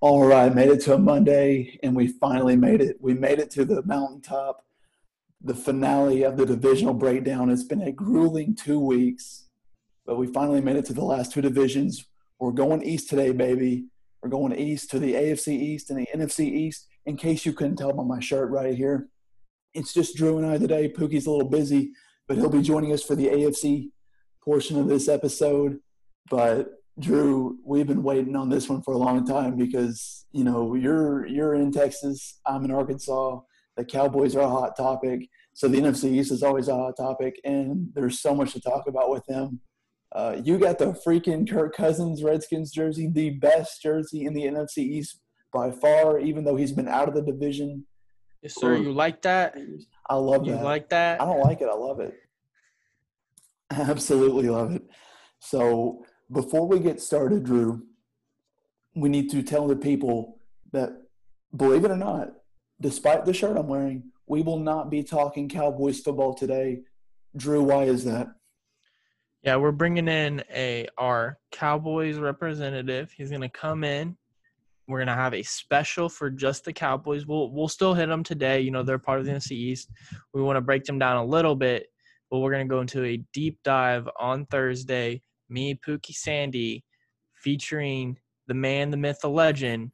All right, made it to a Monday, and we finally made it. We made it to the mountaintop, the finale of the divisional breakdown. It's been a grueling two weeks, but we finally made it to the last two divisions. We're going east today, baby. We're going east to the AFC East and the NFC East. In case you couldn't tell by my shirt right here, it's just Drew and I today. Pookie's a little busy, but he'll be joining us for the AFC portion of this episode. But Drew, we've been waiting on this one for a long time because you know you're you're in Texas, I'm in Arkansas. The Cowboys are a hot topic, so the NFC East is always a hot topic, and there's so much to talk about with them. Uh, you got the freaking Kirk Cousins Redskins jersey, the best jersey in the NFC East by far, even though he's been out of the division. Yes, sir. You like that? I love You that. You like that? I don't like it. I love it. Absolutely love it. So before we get started, Drew, we need to tell the people that, believe it or not, despite the shirt I'm wearing, we will not be talking Cowboys football today. Drew, why is that? Yeah, we're bringing in a our Cowboys representative. He's gonna come in. We're gonna have a special for just the Cowboys. We'll we'll still hit them today. You know they're part of the NFC East. We want to break them down a little bit, but we're gonna go into a deep dive on Thursday. Me, Pookie, Sandy, featuring the man, the myth, the legend,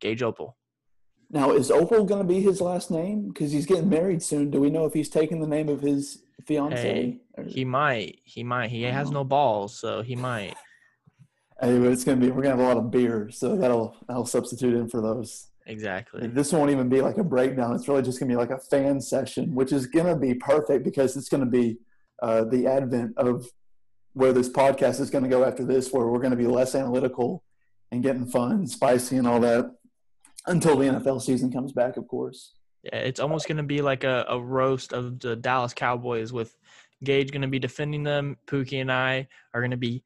Gage Opal. Now, is Opal going to be his last name? Because he's getting married soon. Do we know if he's taking the name of his fiance? Hey, He might. He might. He has no balls, so he might. Hey, but it's going to be. We're going to have a lot of beer, so that'll that'll substitute in for those. Exactly. This won't even be like a breakdown. It's really just going to be like a fan session, which is going to be perfect because it's going to be uh, the advent of where this podcast is going to go after this, where we're going to be less analytical and getting fun, spicy, and all that until the NFL season comes back, of course. Yeah, it's almost going to be like a, a roast of the Dallas Cowboys with Gage going to be defending them. Pookie and I are going to be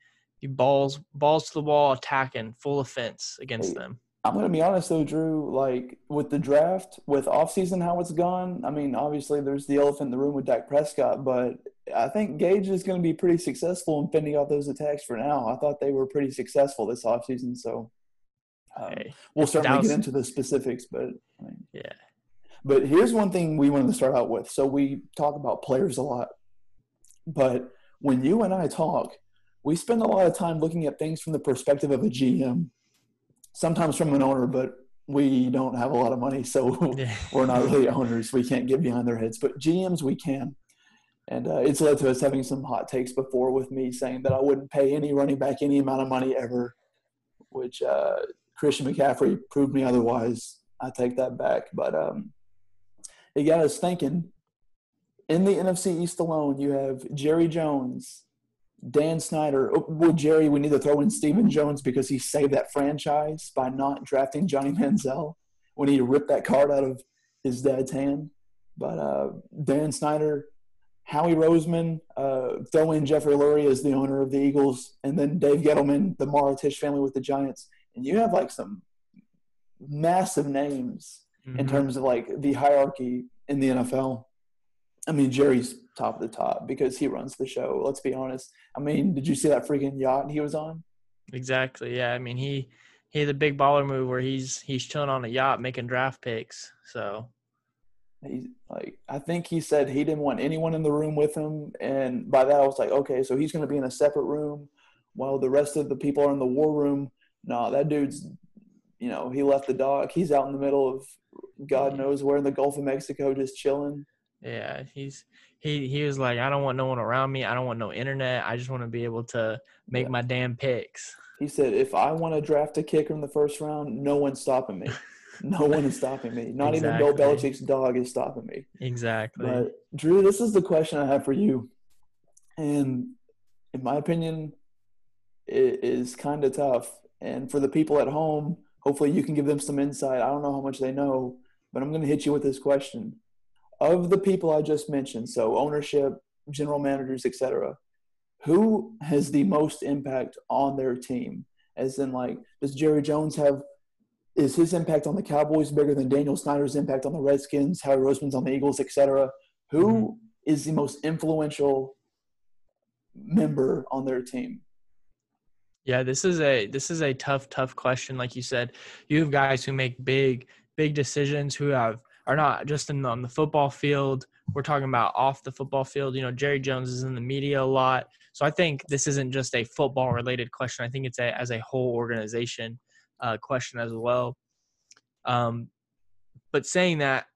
balls balls to the wall attacking full offense against them. I'm going to be honest though, Drew. Like with the draft, with offseason how it's gone. I mean, obviously there's the elephant in the room with Dak Prescott, but I think Gage is going to be pretty successful in fending off those attacks for now. I thought they were pretty successful this offseason, so um, Hey, we'll certainly get into the specifics. But I mean, yeah, but here's one thing we wanted to start out with. So we talk about players a lot, but when you and I talk, we spend a lot of time looking at things from the perspective of a GM, sometimes from an owner, but we don't have a lot of money, so yeah. we're not really owners. We can't get behind their heads, but GMs we can. And uh, it's led to us having some hot takes before with me saying that I wouldn't pay any running back any amount of money ever, which uh, Christian McCaffrey proved me otherwise. I take that back. But um, it got us thinking. In the NFC East alone, you have Jerry Jones, Dan Snyder. Oh, well, Jerry, we need to throw in Stephen Jones because he saved that franchise by not drafting Johnny Manziel when he ripped that card out of his dad's hand. But uh, Dan Snyder, Howie Roseman, uh, throw in Jeffrey Lurie as the owner of the Eagles, and then Dave Gettleman, the Mara Tisch family with the Giants. And you have like some massive names in Mhm. terms of like the hierarchy in the NFL. I mean, Jerry's top of the top because he runs the show. Let's be honest. I mean, did you see that freaking yacht he was on? exactly. Yeah, I mean he he had the big baller move where he's he's chilling on a yacht making draft picks. So He like I think he said he didn't want anyone in the room with him, and by that I was like, okay, so he's going to be in a separate room while the rest of the people are in the war room. No, that dude's, you know, he left the dock. He's out in the middle of God mm-hmm. knows where in the Gulf of Mexico, just chilling. yeah, he's he he was like, I don't want no one around me. I don't want no internet. I just want to be able to make Yeah. my damn picks. He said, if I want to draft a kicker in the first round, no one's stopping me. No one is stopping me. Not even Bill Belichick's dog is stopping me. Exactly. But Drew, this is the question I have for you, and in my opinion, it is kind of tough. And for the people at home, hopefully you can give them some insight. I don't know how much they know, but I'm going to hit you with this question: Of the people I just mentioned, so ownership, general managers, etc., who has the most impact on their team? As in, like, does Jerry Jones have is his impact on the Cowboys bigger than Daniel Snyder's impact on the Redskins, Howie Roseman's on the Eagles, etc.? Who mm-hmm. is the most influential member on their team? Yeah, this is a this is a tough tough question. Like you said, you have guys who make big big decisions who have are not just in the, on the football field. We're talking about off the football field. You know, Jerry Jones is in the media a lot, so I think this isn't just a football related question. I think it's a as a whole organization uh, question as well. Um, but saying that,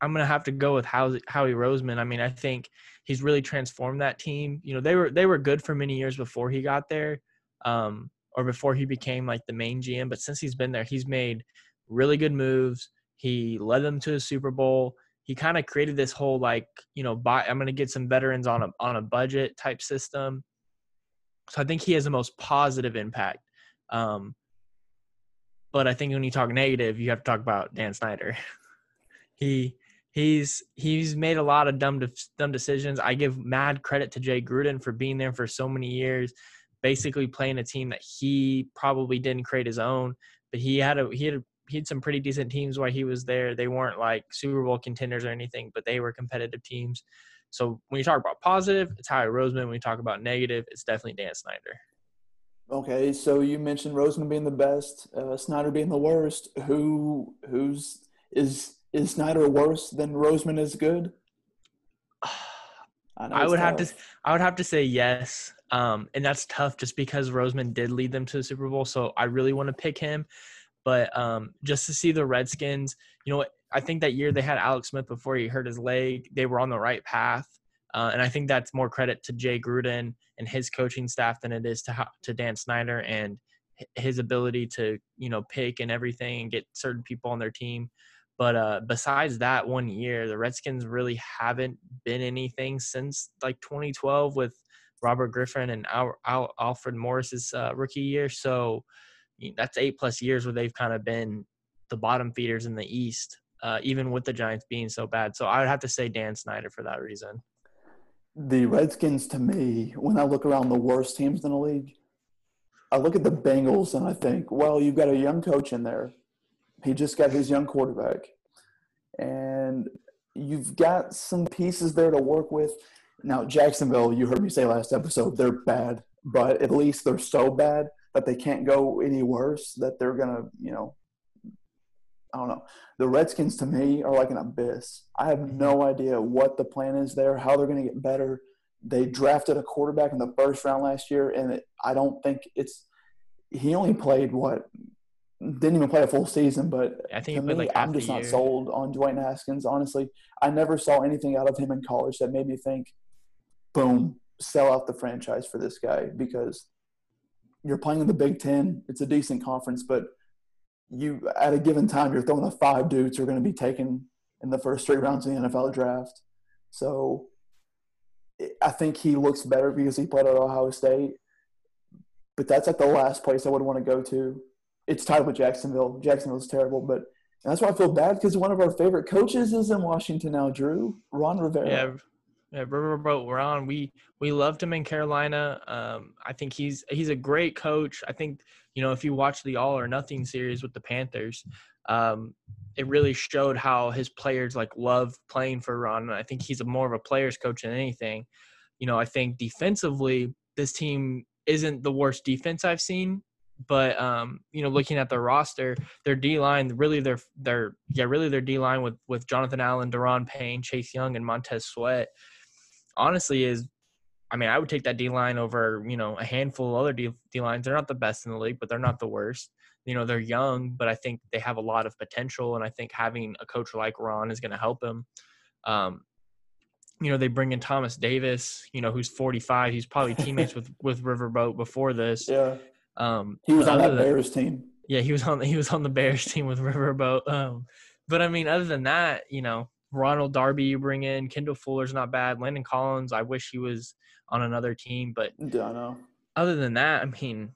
I'm gonna have to go with Howie, Roseman. I mean, I think he's really transformed that team. You know, they were they were good for many years before he got there, um, or before he became like the main GM. But since he's been there, he's made really good moves. He led them to a Super Bowl. He kind of created this whole like you know, buy, I'm gonna get some veterans on a on a budget type system. So I think he has the most positive impact. Um, but I think when you talk negative, you have to talk about Dan Snyder. he he's he's made a lot of dumb dumb decisions. I give mad credit to Jay Gruden for being there for so many years, basically playing a team that he probably didn't create his own, but he had a he had a, he had some pretty decent teams while he was there. They weren't like Super Bowl contenders or anything, but they were competitive teams. So when you talk about positive, it's Howie Roseman. When you talk about negative, it's definitely Dan Snyder. Okay, so you mentioned Roseman being the best, uh, Snyder being the worst. Who who's is is Snyder worse than Roseman is good? I, I would tough. have to I would have to say yes. Um, and that's tough just because Roseman did lead them to the Super Bowl, so I really want to pick him. But um, just to see the Redskins, you know, I think that year they had Alex Smith before he hurt his leg. They were on the right path. Uh, and I think that's more credit to Jay Gruden and his coaching staff than it is to to Dan Snyder and his ability to you know pick and everything and get certain people on their team. But uh, besides that one year, the Redskins really haven't been anything since like 2012 with Robert Griffin and Al- Al- Alfred Morris's uh, rookie year. So that's eight plus years where they've kind of been the bottom feeders in the East, uh, even with the Giants being so bad. So I would have to say Dan Snyder for that reason the Redskins, to me, when I look around the worst teams in the league, I look at the Bengals and I think, well, you've got a young coach in there. He just got his young quarterback. And you've got some pieces there to work with. Now, Jacksonville, you heard me say last episode, they're bad, but at least they're so bad that they can't go any worse, that they're going to, you know, I don't know. The Redskins to me are like an abyss. I have mm-hmm. no idea what the plan is there, how they're going to get better. They drafted a quarterback in the first round last year, and it, I don't think it's. He only played what? Didn't even play a full season, but I think me, like I'm just not year. sold on Dwayne Haskins. Honestly, I never saw anything out of him in college that made me think, "Boom, sell out the franchise for this guy." Because you're playing in the Big Ten. It's a decent conference, but you at a given time you're throwing the five dudes who are going to be taken in the first three rounds of the NFL draft. So I think he looks better because he played at Ohio State. But that's like the last place I would want to go to. It's tied with Jacksonville. Jacksonville's terrible, but that's why I feel bad because one of our favorite coaches is in Washington now, Drew Ron Rivera. Yeah, yeah, Riverboat Ron. We we loved him in Carolina. Um, I think he's he's a great coach. I think you know if you watch the All or Nothing series with the Panthers, um, it really showed how his players like love playing for Ron. And I think he's a more of a players coach than anything. You know, I think defensively, this team isn't the worst defense I've seen. But um, you know, looking at their roster, their D line, really their their yeah, really their D line with with Jonathan Allen, Da'Ron Payne, Chase Young, and Montez Sweat honestly is I mean, I would take that D line over, you know, a handful of other D, D lines. They're not the best in the league, but they're not the worst. You know, they're young, but I think they have a lot of potential. And I think having a coach like Ron is going to help them. Um, you know, they bring in Thomas Davis, you know, who's 45. He's probably teammates with, with Riverboat before this. Yeah. Um, he was on that Bears team. Yeah, he was on, he was on the Bears team with Riverboat. Um, but I mean, other than that, you know, Ronald Darby you bring in, Kendall Fuller's not bad. Landon Collins, I wish he was on another team, but yeah, I know. Other than that, I mean,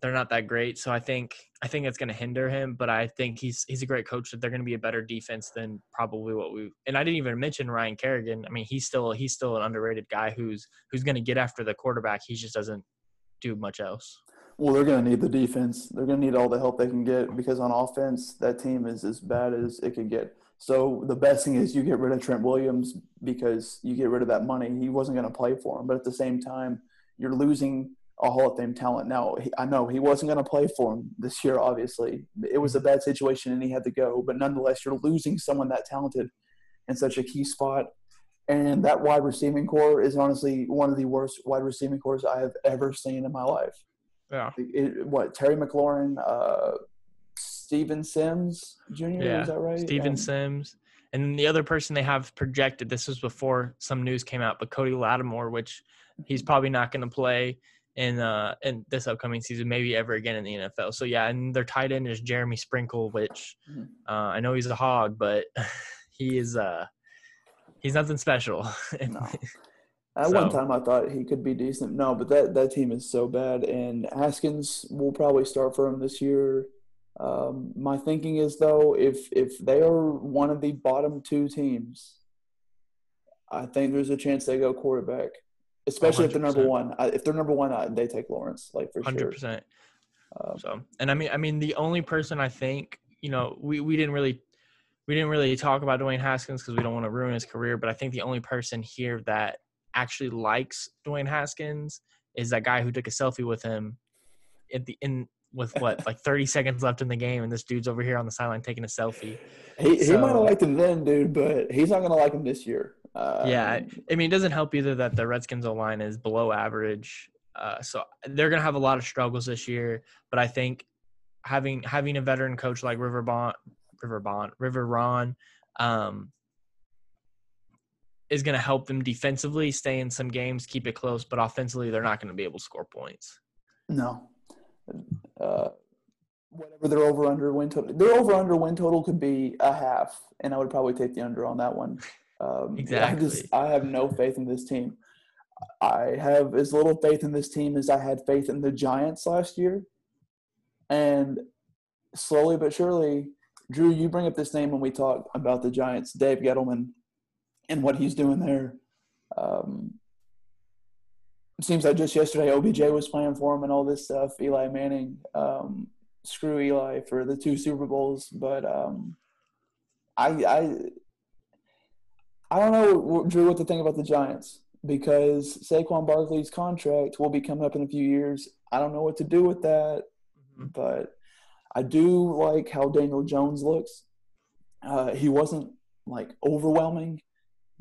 they're not that great. So I think I think it's going to hinder him. But I think he's he's a great coach. That they're going to be a better defense than probably what we. And I didn't even mention Ryan Kerrigan. I mean, he's still he's still an underrated guy who's who's going to get after the quarterback. He just doesn't do much else. Well, they're going to need the defense. They're going to need all the help they can get because on offense, that team is as bad as it could get. So the best thing is you get rid of Trent Williams because you get rid of that money. He wasn't going to play for him, but at the same time, you're losing a Hall of Fame talent. Now, he, I know he wasn't going to play for him this year, obviously. It was a bad situation and he had to go, but nonetheless, you're losing someone that talented in such a key spot. And that wide receiving corps is honestly one of the worst wide receiving corps I have ever seen in my life. Yeah. It, what, Terry McLaurin, uh, Steven Sims Jr., Yeah. is that right? Steven And- Sims. And then the other person they have projected, this was before some news came out, but Cody Latimer, which he's probably not going to play in uh in this upcoming season, maybe ever again in the NFL. So yeah, and their tight end is Jeremy Sprinkle, which Mhm. uh, I know he's a hog, but he is uh he's nothing special. No. At one time, I thought he could be decent. No, but that, that team is so bad, and Haskins will probably start for him this year. Um, my thinking is though, if if they are one of the bottom two teams, I think there's a chance they go quarterback, especially if they're number one. I, if they're number one, I, they take Lawrence, like for Hundred sure. percent. Um, So, and I mean, I mean, the only person I think, you know, we, we didn't really, we didn't really talk about Dwayne Haskins because we don't want to ruin his career. But I think the only person here that actually likes Dwayne Haskins is that guy who took a selfie with him at the in with what like 30 seconds left in the game, and this dude's over here on the sideline taking a selfie. he he might have liked him then, dude, but he's not gonna like him this year. Uh, Yeah, I mean, it doesn't help either that the Redskins O line is below average. Uh, so they're gonna have a lot of struggles this year. But I think having having a veteran coach like River Bond, River Bond, River Ron, um, is gonna help them defensively stay in some games, keep it close. But offensively, they're not gonna be able to score points. No. Uh, whatever their over under win total, their over under win total could be a half, and I would probably take the under on that one. Um, I Exactly. just I have no faith in this team. I have as little faith in this team as I had faith in the Giants last year, and slowly but surely, Drew, you bring up this name when we talk about the Giants, Dave Gettleman, and what he's doing there. Um, it seems like just yesterday OBJ was playing for him and all this stuff. Eli Manning, um, screw Eli for the two Super Bowls, but um, I I I don't know, Drew, what to think about the Giants because Saquon Barkley's contract will be coming up in a few years. I don't know what to do with that, but I do like how Daniel Jones looks. Uh, he wasn't like overwhelming,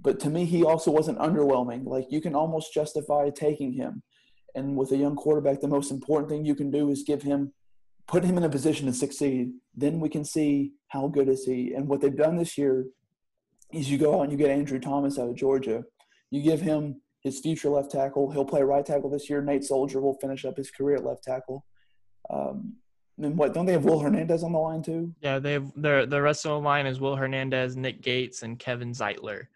but to me, he also wasn't underwhelming. Like you can almost justify taking him. And with a young quarterback, the most important thing you can do is give him, put him in a position to succeed. Then we can see how good is he. And what they've done this year is you go out and you get Andrew Thomas out of Georgia. You give him his future left tackle. He'll play right tackle this year. Nate Solder will finish up his career at left tackle. Um, and what don't they have Will Hernandez on the line too? Yeah, they have the the rest of the line is Will Hernandez, Nick Gates, and Kevin Zeitler.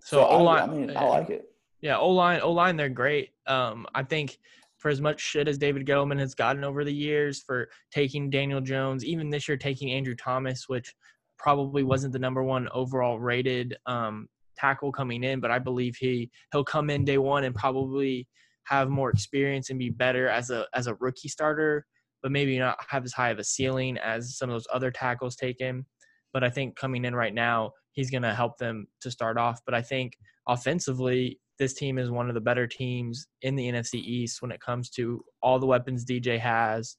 So, I, O line, I mean, I like it. Yeah, O line, O line, they're great. Um, I think for as much shit as David Gettleman has gotten over the years for taking Daniel Jones, even this year taking Andrew Thomas, which probably wasn't the number one overall rated um, tackle coming in, but I believe he he'll come in day one and probably have more experience and be better as a as a rookie starter, but maybe not have as high of a ceiling as some of those other tackles taken. But I think coming in right now, he's going to help them to start off. But I think offensively, this team is one of the better teams in the NFC East when it comes to all the weapons DJ has.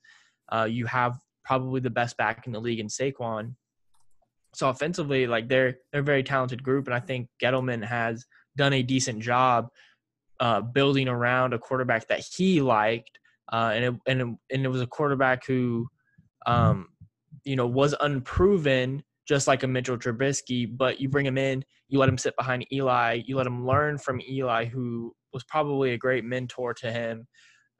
Uh, you have probably the best back in the league in Saquon. So offensively, like they're they're a very talented group, and I think Gettleman has done a decent job uh, building around a quarterback that he liked, uh, and it, and it, and it was a quarterback who, um, you know, was unproven, just like a Mitchell Trubisky. But you bring him in, you let him sit behind Eli, you let him learn from Eli, who was probably a great mentor to him.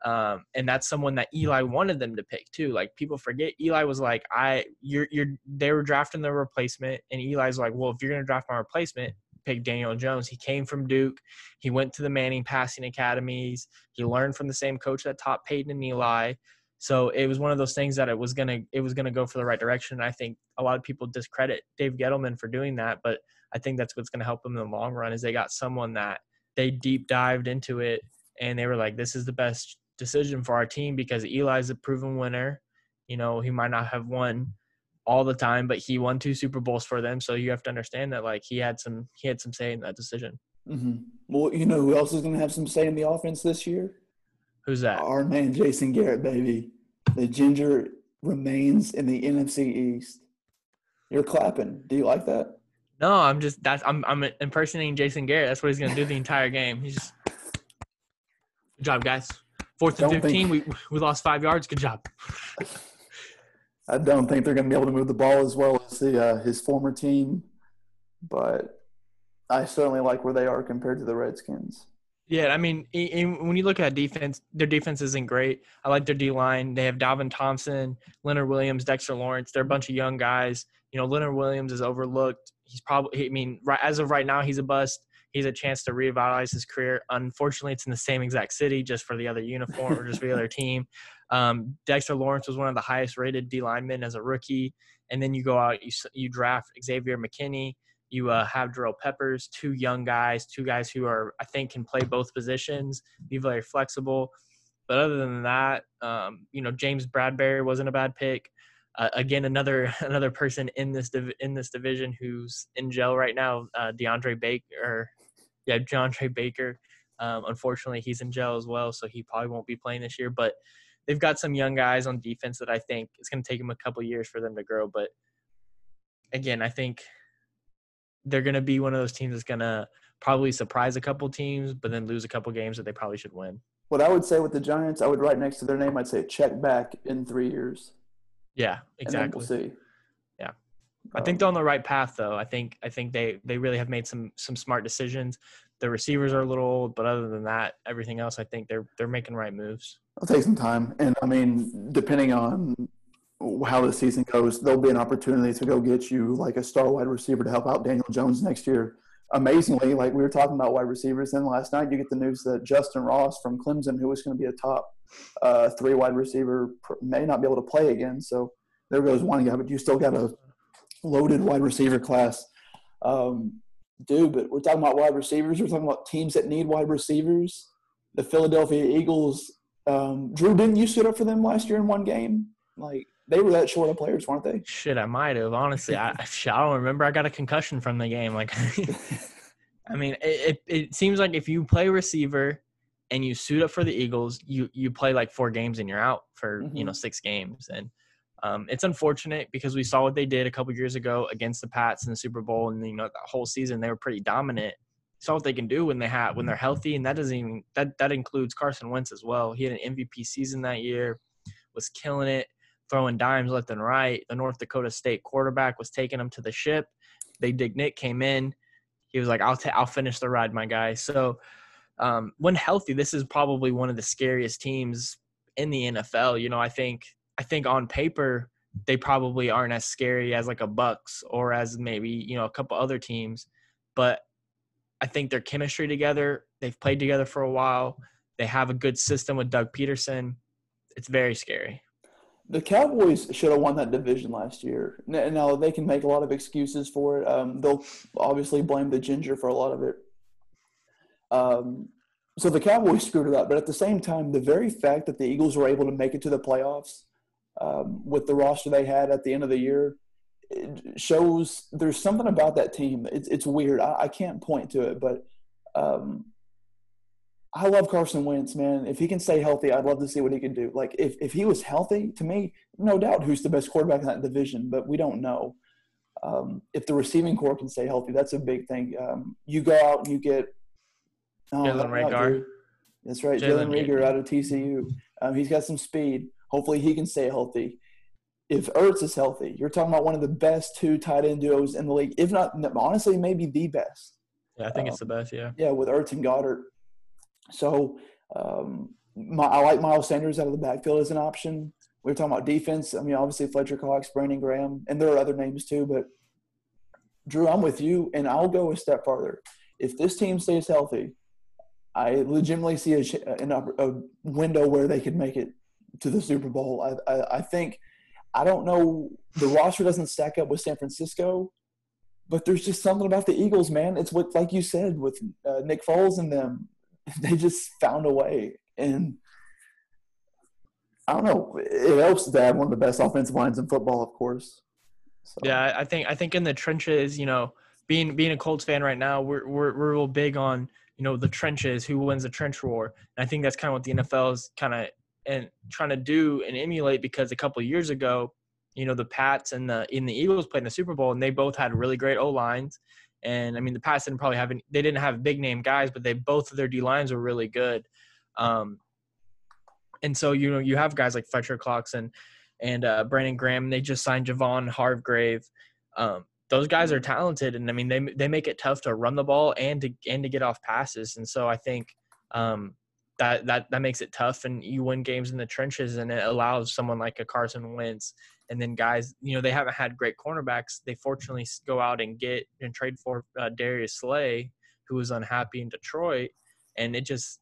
Um, and that's someone that Eli wanted them to pick too. Like people forget, Eli was like, "I, you're, you're." They were drafting the replacement, and Eli's like, "Well, if you're gonna draft my replacement, pick Daniel Jones. He came from Duke. He went to the Manning passing academies. He learned from the same coach that taught Peyton and Eli. So it was one of those things that it was gonna it was gonna go for the right direction. I think a lot of people discredit Dave Gettleman for doing that, but I think that's what's gonna help them in the long run is they got someone that they deep dived into it and they were like, this is the best decision for our team because Eli's a proven winner. You know, he might not have won all the time, but he won two Super Bowls for them. So you have to understand that like he had some he had some say in that decision. hmm Well, you know who else is going to have some say in the offense this year? Who's that? Our man Jason Garrett, baby. The ginger remains in the NFC East. You're clapping. Do you like that? No, I'm just that's I'm I'm impersonating Jason Garrett. That's what he's gonna do the entire game. He's just good job, guys. Fourth and Don't fifteen. think- We we lost five yards. Good job. I don't think they're going to be able to move the ball as well as the, uh, his former team, but I certainly like where they are compared to the Redskins. Yeah, I mean, when you look at defense, their defense isn't great. I like their D line. They have Dalvin Thompson, Leonard Williams, Dexter Lawrence. They're a bunch of young guys. You know, Leonard Williams is overlooked. He's probably, I mean, right as of right now, he's a bust. He's a chance to revitalize his career. Unfortunately, it's in the same exact city, just for the other uniform or just for the other team. Um, Dexter Lawrence was one of the highest rated D linemen as a rookie, and then you go out, you you draft Xavier McKinney. You uh, have Darrell Peppers, two young guys, two guys who are I think can play both positions, be very flexible. But other than that, um, you know, James Bradberry wasn't a bad pick. Uh, again, another another person in this div- in this division who's in jail right now, uh, DeAndre Baker. Yeah, DeAndre Baker. Um, unfortunately, he's in jail as well, so he probably won't be playing this year. But they've got some young guys on defense that I think it's going to take them a couple years for them to grow. But again, I think they're going to be one of those teams that's going to probably surprise a couple teams, but then lose a couple games that they probably should win. What I would say with the Giants, I would write next to their name, I'd say check back in three years. Yeah, And then exactly. we'll see. I think they're on the right path, though. I think I think they they really have made some some smart decisions. The receivers are a little old, but other than that, everything else, I think they're they're making right moves. It'll take some time. And I mean, depending on how the season goes, there'll be an opportunity to go get you like a star wide receiver to help out Daniel Jones next year. Amazingly, like we were talking about wide receivers, then last night you get the news that Justyn Ross from Clemson, who was going to be a top uh, three wide receiver, may not be able to play again. So there goes one guy, but you still got a loaded wide receiver class. Um, dude, but we're talking about wide receivers. We're talking about teams that need wide receivers. The Philadelphia Eagles um, Drew, didn't you suit up for them last year in one game? Like they were that short of players, weren't they? Shit, I might have honestly. I I don't remember. I got a concussion from the game. Like, I mean, it, it it seems like if you play receiver and you suit up for the Eagles, you you play like four games and you're out for you know six games, and um, it's unfortunate because we saw what they did a couple years ago against the Pats in the Super Bowl, and you know that whole season they were pretty dominant. Saw what they can do when they have when they're healthy, and that doesn't even that that includes Carson Wentz as well. He had an MVP season that year, was killing it, throwing dimes left and right. The North Dakota State quarterback was taking them to the ship. They dig Nick came in. He was like, "I'll ta- I'll finish the ride, my guy." So um, when healthy, this is probably one of the scariest teams in the NFL. You know, I think I think on paper they probably aren't as scary as like a Bucks or as maybe you know a couple other teams, but I think their chemistry together. They've played together for a while. They have a good system with Doug Pederson. It's very scary. The Cowboys should have won that division last year. Now they can make a lot of excuses for it. Um, they'll obviously blame the ginger for a lot of it. Um, so the Cowboys screwed it up, but at the same time, the very fact that the Eagles were able to make it to the playoffs um, with the roster they had at the end of the year it shows there's something about that team. It's it's weird. I, I can't point to it, but um, I love Carson Wentz, man. If he can stay healthy, I'd love to see what he can do. Like if, if he was healthy, to me, no doubt who's the best quarterback in that division, but we don't know. Um, if the receiving corps can stay healthy, that's a big thing. Um, you go out and you get oh, Jalen help me out, Rager. That's right, Jalen Reagor. out of TCU. Um, he's got some speed. Hopefully, he can stay healthy. If Ertz is healthy, you're talking about one of the best two tight end duos in the league, if not honestly, maybe the best. Yeah, I think it's the best. Yeah. Yeah, with Ertz and Goedert. So um, my, I like Miles Sanders out of the backfield as an option. We were talking about defense. I mean, obviously Fletcher Cox, Brandon Graham, and there are other names too. But Drew, I'm with you, and I'll go a step farther. If this team stays healthy, I legitimately see a, an, a window where they could make it to the Super Bowl. I, I, I think I don't know the roster doesn't stack up with San Francisco, but there's just something about the Eagles, man. It's what, like you said, with uh, Nick Foles and them, they just found a way. And I don't know. It helps to have one of the best offensive lines in football, of course. So, Yeah, I- think I think in the trenches, you know, being being a Colts fan right now, we're we're we're real big on you know the trenches, who wins the trench war. And I think that's kind of what the NFL is kind of and trying to do and emulate because a couple years ago, you know, the Pats and the in the Eagles played in the Super Bowl and they both had really great O lines. And I mean, the Pats didn't probably have any, they didn't have big name guys, but they both of their D lines were really good. Um, and so you know you have guys like Fletcher and and uh, Brandon Graham. They just signed Javon Hargrave. Um, those guys are talented, and I mean they they make it tough to run the ball and to and to get off passes. And so I think um, that that that makes it tough, and you win games in the trenches, and it allows someone like a Carson Wentz. And then guys, you know, they haven't had great cornerbacks. They fortunately go out and get and trade for uh, Darius Slay, who was unhappy in Detroit, and it just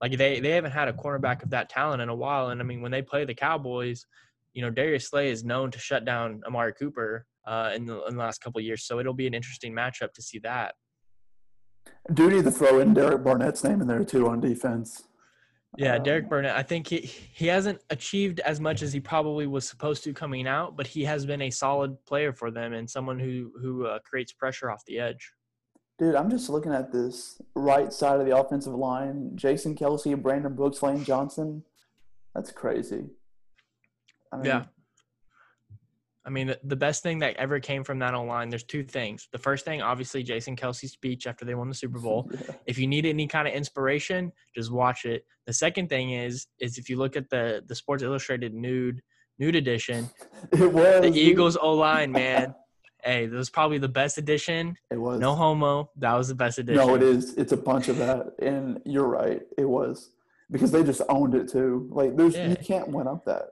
like they they haven't had a cornerback of that talent in a while. And I mean, when they play the Cowboys, you know, Darius Slay is known to shut down Amari Cooper uh, in, the, in the last couple years. So it'll be an interesting matchup to see that. Duty to throw in Derek Barnett's name in there too on defense. Yeah, Derek um, Barnett. I think he he hasn't achieved as much as he probably was supposed to coming out, but he has been a solid player for them and someone who who uh, creates pressure off the edge. Dude, I'm just looking at this right side of the offensive line. Jason Kelce, Brandon Brooks, Lane Johnson. That's crazy. I mean, yeah. I mean, the best thing that ever came from that online, there's two things. The first thing, obviously, Jason Kelce's speech after they won the Super Bowl. If you need any kind of inspiration, just watch it. The second thing is, is if you look at the the Sports Illustrated nude nude edition, it was the Eagles O line, man. hey, that was probably the best edition. It was. No homo. That was the best edition. No, it is. It's a bunch of that. And you're right. It was. Because they just owned it too. Like there's yeah. you can't win up that.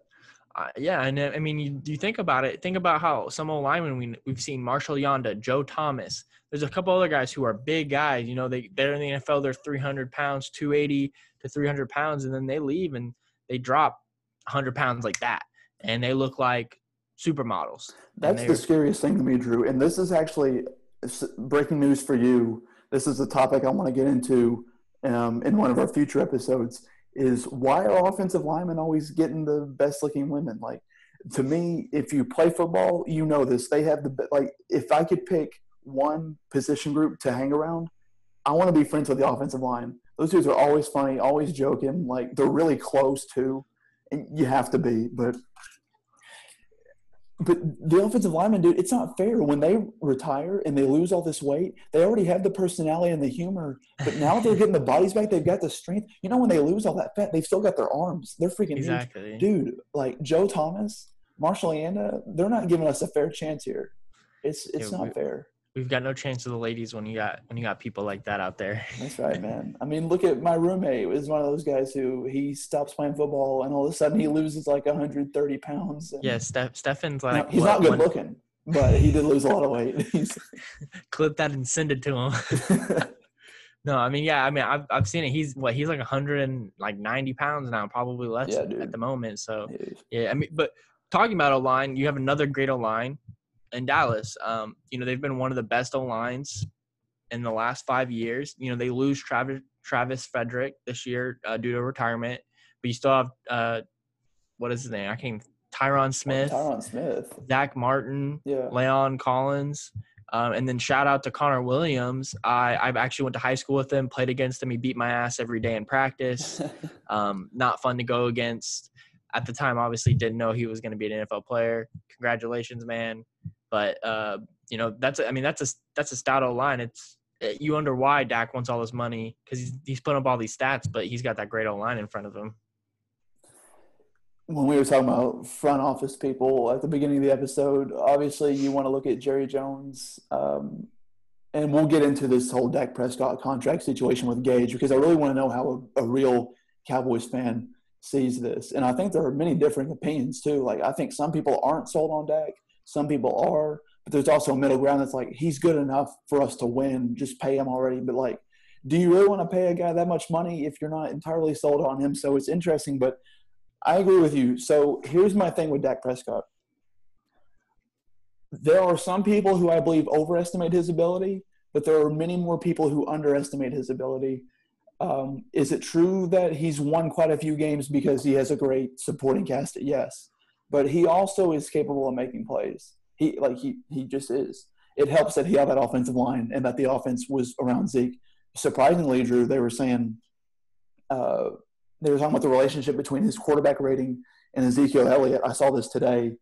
Uh, yeah, and uh, I mean, you, you think about it. Think about how some old linemen we we've seen Marshall Yanda, Joe Thomas. There's a couple other guys who are big guys. You know, they they're in the NFL. They're 300 pounds, 280 to 300 pounds, and then they leave and they drop 100 pounds like that, and they look like supermodels. That's the scariest thing to me, Drew. And this is actually breaking news for you. This is a topic I want to get into um, in one of our future episodes. Is why are offensive linemen always getting the best looking women? Like to me, if you play football, you know this. They have the like. If I could pick one position group to hang around, I want to be friends with the offensive line. Those dudes are always funny, always joking. Like they're really close too, and you have to be. But but the offensive lineman, dude, it's not fair. When they retire and they lose all this weight, they already have the personality and the humor. But now they're getting the bodies back. They've got the strength. You know, when they lose all that fat, they've still got their arms. They're freaking exactly. huge. Dude, like Joe Thomas, Marshall Yanda, they're not giving us a fair chance here. It's it's yeah, not we, fair we've got no chance of the ladies when you got when you got people like that out there. That's right, man. I mean, look at my roommate. Is one of those guys who he stops playing football and all of a sudden he loses like 130 pounds. And, yeah, Steph, Stefan's like he's what, not good looking, but he did lose a lot of weight. Clip that and send it to him. no, I mean, yeah, I mean, I've I've seen it. He's what he's like 100 and like 90 pounds now, probably less yeah, at the moment. So yeah, I mean, but talking about a line, you have another great O line in Dallas. Um, you know, they've been one of the best O lines in the last five years. You know, they lose Travis Travis Frederick this year uh, due to retirement, but you still have uh, what is his name? I can't. Tyron Smith, oh, Tyron Smith, Zack Martin, yeah. La'el Collins, um, and then shout out to Connor Williams. I I actually went to high school with him, played against him. He beat my ass every day in practice. um, not fun to go against. At the time, obviously didn't know he was going to be an NFL player. Congratulations, man. But uh, you know, that's I mean that's a that's a stout O line. It's eh, you wonder why Dak wants all this money because he's he's putting up all these stats, but he's got that great old line in front of him. When we were talking about front office people at the beginning of the episode, obviously you want to look at Jerry Jones, um, and we'll get into this whole Dak Prescott contract situation with Gage because I really want to know how a, a real Cowboys fan sees this. And I think there are many different opinions too. Like I think some people aren't sold on Dak. Some people are, but there's also a middle ground that's like he's good enough for us to win. Just pay him already. But like, do you really want to pay a guy that much money if you're not entirely sold on him? So it's interesting, but I agree with you. So here's my thing with Dak Prescott. There are some people who I believe overestimate his ability, but there are many more people who underestimate his ability. Um, is it true that he's won quite a few games because he has a great supporting cast? Yes but he also is capable of making plays. He like he he just is. It helps that he had that offensive line and that the offense was around Zeke. surprisingly, Drew, they were saying uh, they were talking about the relationship between his quarterback rating and Ezekiel Elliott. I saw this today.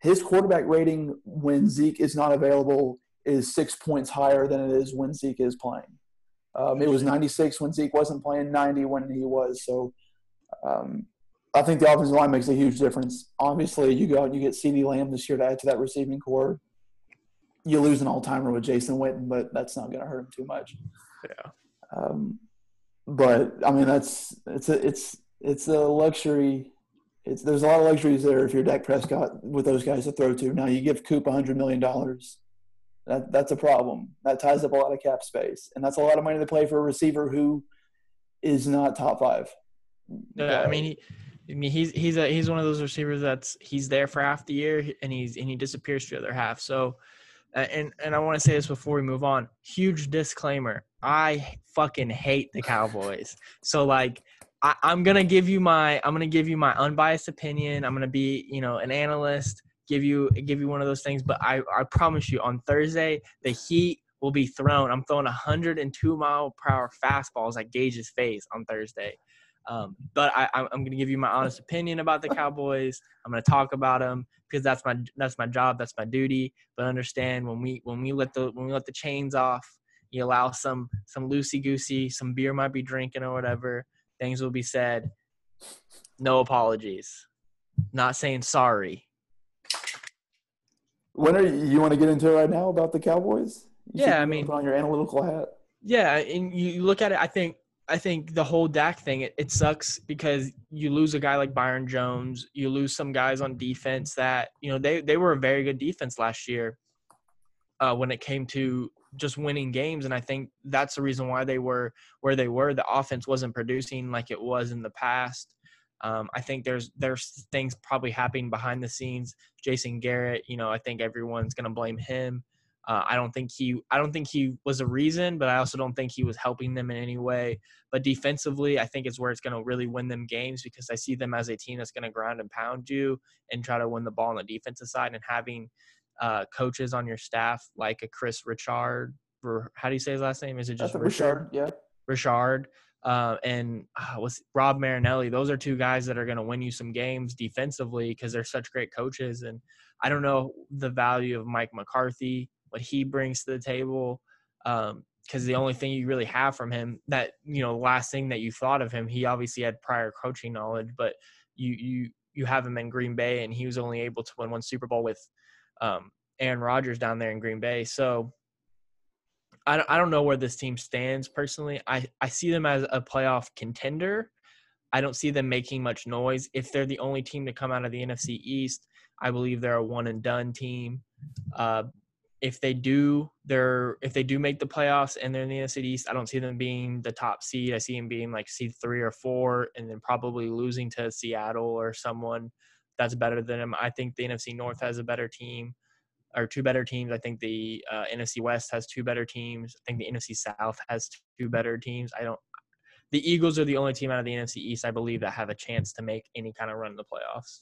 His quarterback rating when Zeke is not available is six points higher than it is when Zeke is playing. Um, it was 96 when Zeke wasn't playing, 90 when he was. So um, I think the offensive line makes a huge difference. Obviously, you go out and you get CeeDee Lamb this year to add to that receiving corps. You lose an all timer with Jason Witten, but that's not going to hurt him too much. Yeah. Um, but I mean, that's it's a it's it's a luxury. It's there's a lot of luxuries there if you're Dak Prescott with those guys to throw to. Now you give Coop a hundred million dollars that, that's a problem. That ties up a lot of cap space, and that's a lot of money to play for a receiver who is not top five. Yeah, I mean, he, I mean, he's he's a he's one of those receivers that's he's there for half the year and he's and he disappears for the other half. So, uh, and and I want to say this before we move on. Huge disclaimer: I fucking hate the Cowboys. So like. I, I'm gonna give you my I'm gonna give you my unbiased opinion. I'm gonna be you know an analyst give you give you one of those things. But I I promise you, on Thursday the heat will be thrown. I'm throwing 102 mile per hour fastballs at Gage's face on Thursday. Um, but I, I'm going to give you my honest opinion about the Cowboys. I'm going to talk about them because that's my that's my job, that's my duty. But understand when we when we let the when we let the chains off, you allow some some loosey goosey, some beer might be drinking or whatever. Things will be said. No apologies. Not saying sorry. When are you, you want to get into it right now about the Cowboys? You yeah, I mean, put on your analytical hat. Yeah, and you look at it. I think I think the whole Dak thing it, it sucks because you lose a guy like Byron Jones. You lose some guys on defense that you know they they were a very good defense last year uh, when it came to just winning games, and I think that's the reason why they were where they were. The offense wasn't producing like it was in the past. Um, I think there's there's things probably happening behind the scenes. Jason Garrett, you know, I think everyone's gonna blame him. Uh, I don't think he I don't think he was a reason, but I also don't think he was helping them in any way. But defensively, I think it's where it's going to really win them games because I see them as a team that's going to ground and pound you and try to win the ball on the defensive side. And having uh, coaches on your staff like a Kris Richard, or how do you say his last name? Is it just Richard? Richard? Yeah, Richard uh, and uh, was Rod Marinelli. Those are two guys that are going to win you some games defensively because they're such great coaches. And I don't know the value of Mike McCarthy, what he brings to the table. Um, because the only thing you really have from him that you know last thing that you thought of him he obviously had prior coaching knowledge but you you you have him in green bay and he was only able to win one super bowl with um, aaron rodgers down there in green bay so I don't, I don't know where this team stands personally. I, I see them as a playoff contender. I don't see them making much noise. If they're the only team to come out of the NFC East, I believe they're a one and done team. Uh, if they do, they're if they do make the playoffs and they're in the NFC East, I don't see them being the top seed. I see them being like seed three or four, and then probably losing to Seattle or someone that's better than them. I think the NFC North has a better team or two better teams. I think the uh, NFC West has two better teams. I think the NFC South has two better teams. I don't. The Eagles are the only team out of the NFC East, I believe, that have a chance to make any kind of run in the playoffs.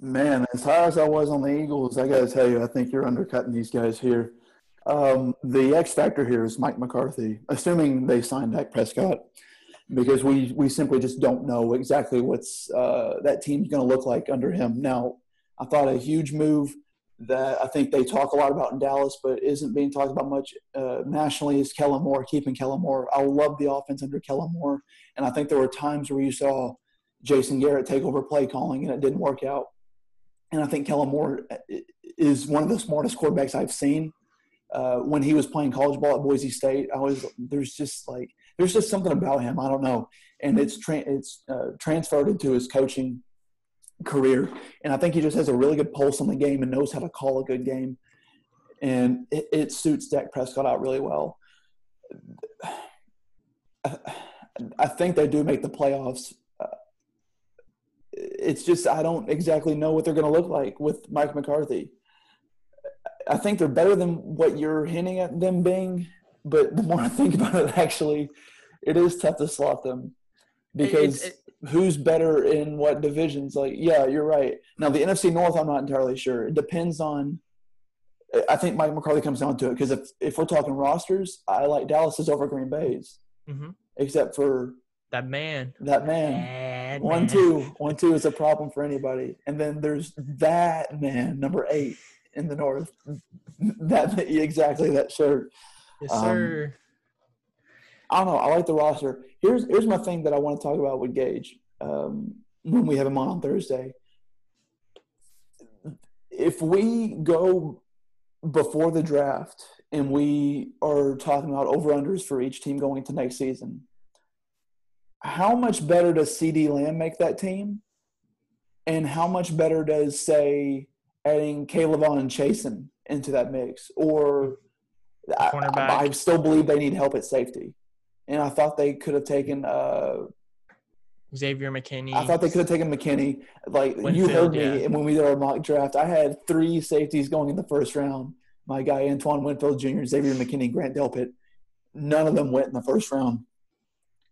Man, as high as I was on the Eagles, I got to tell you, I think you're undercutting these guys here. Um, the X factor here is Mike McCarthy, assuming they signed Dak Prescott, because we we simply just don't know exactly what's uh, that team's going to look like under him. Now, I thought a huge move that I think they talk a lot about in Dallas, but isn't being talked about much uh, nationally is Kellen Moore, keeping Kellen Moore. I love the offense under Kellen Moore, and I think there were times where you saw Jason Garrett take over play calling and it didn't work out. And I think Kellen Moore uh, is one of the smartest quarterbacks I've seen. Uh, when he was playing college ball at Boise State, I was there's just like there's just something about him I don't know, and it's tra- it's uh, transferred into his coaching career. And I think he just has a really good pulse on the game and knows how to call a good game. And it, it suits Dak Prescott out really well. I, I think they do make the playoffs. It's just I don't exactly know what they're going to look like with Mike McCarthy. I think they're better than what you're hinting at them being, but the more I think about it, actually, it is tough to slot them because it, it, who's better in what divisions. Like, yeah, you're right. Now the NFC North, I'm not entirely sure. It depends on I think Mike McCarthy comes down to it because if if we're talking rosters, I like Dallas's over Green Bay's, hmm except for That man. that man. Bad One man. two, one two is a problem for anybody, and then there's that man, number eight in the north. That exactly that shirt. Yes, Um, sir. I don't know. I like the roster. Here's here's my thing that I want to talk about with Gage um, when we have him on on Thursday. If we go before the draft and we are talking about over unders for each team going into next season, how much better does CeeDee Lamb make that team? And how much better does say adding Caleb on and Chaisson into that mix? Or I. I still believe they need help at safety. And I thought they could have taken uh, Xavier McKinney. I thought they could have taken McKinney. Like you heard me, yeah. and when we did our mock draft, I had three safeties going in the first round. My guy Antoine Winfield Jr., Xavier McKinney, Grant Delpit. None of them went in the first round,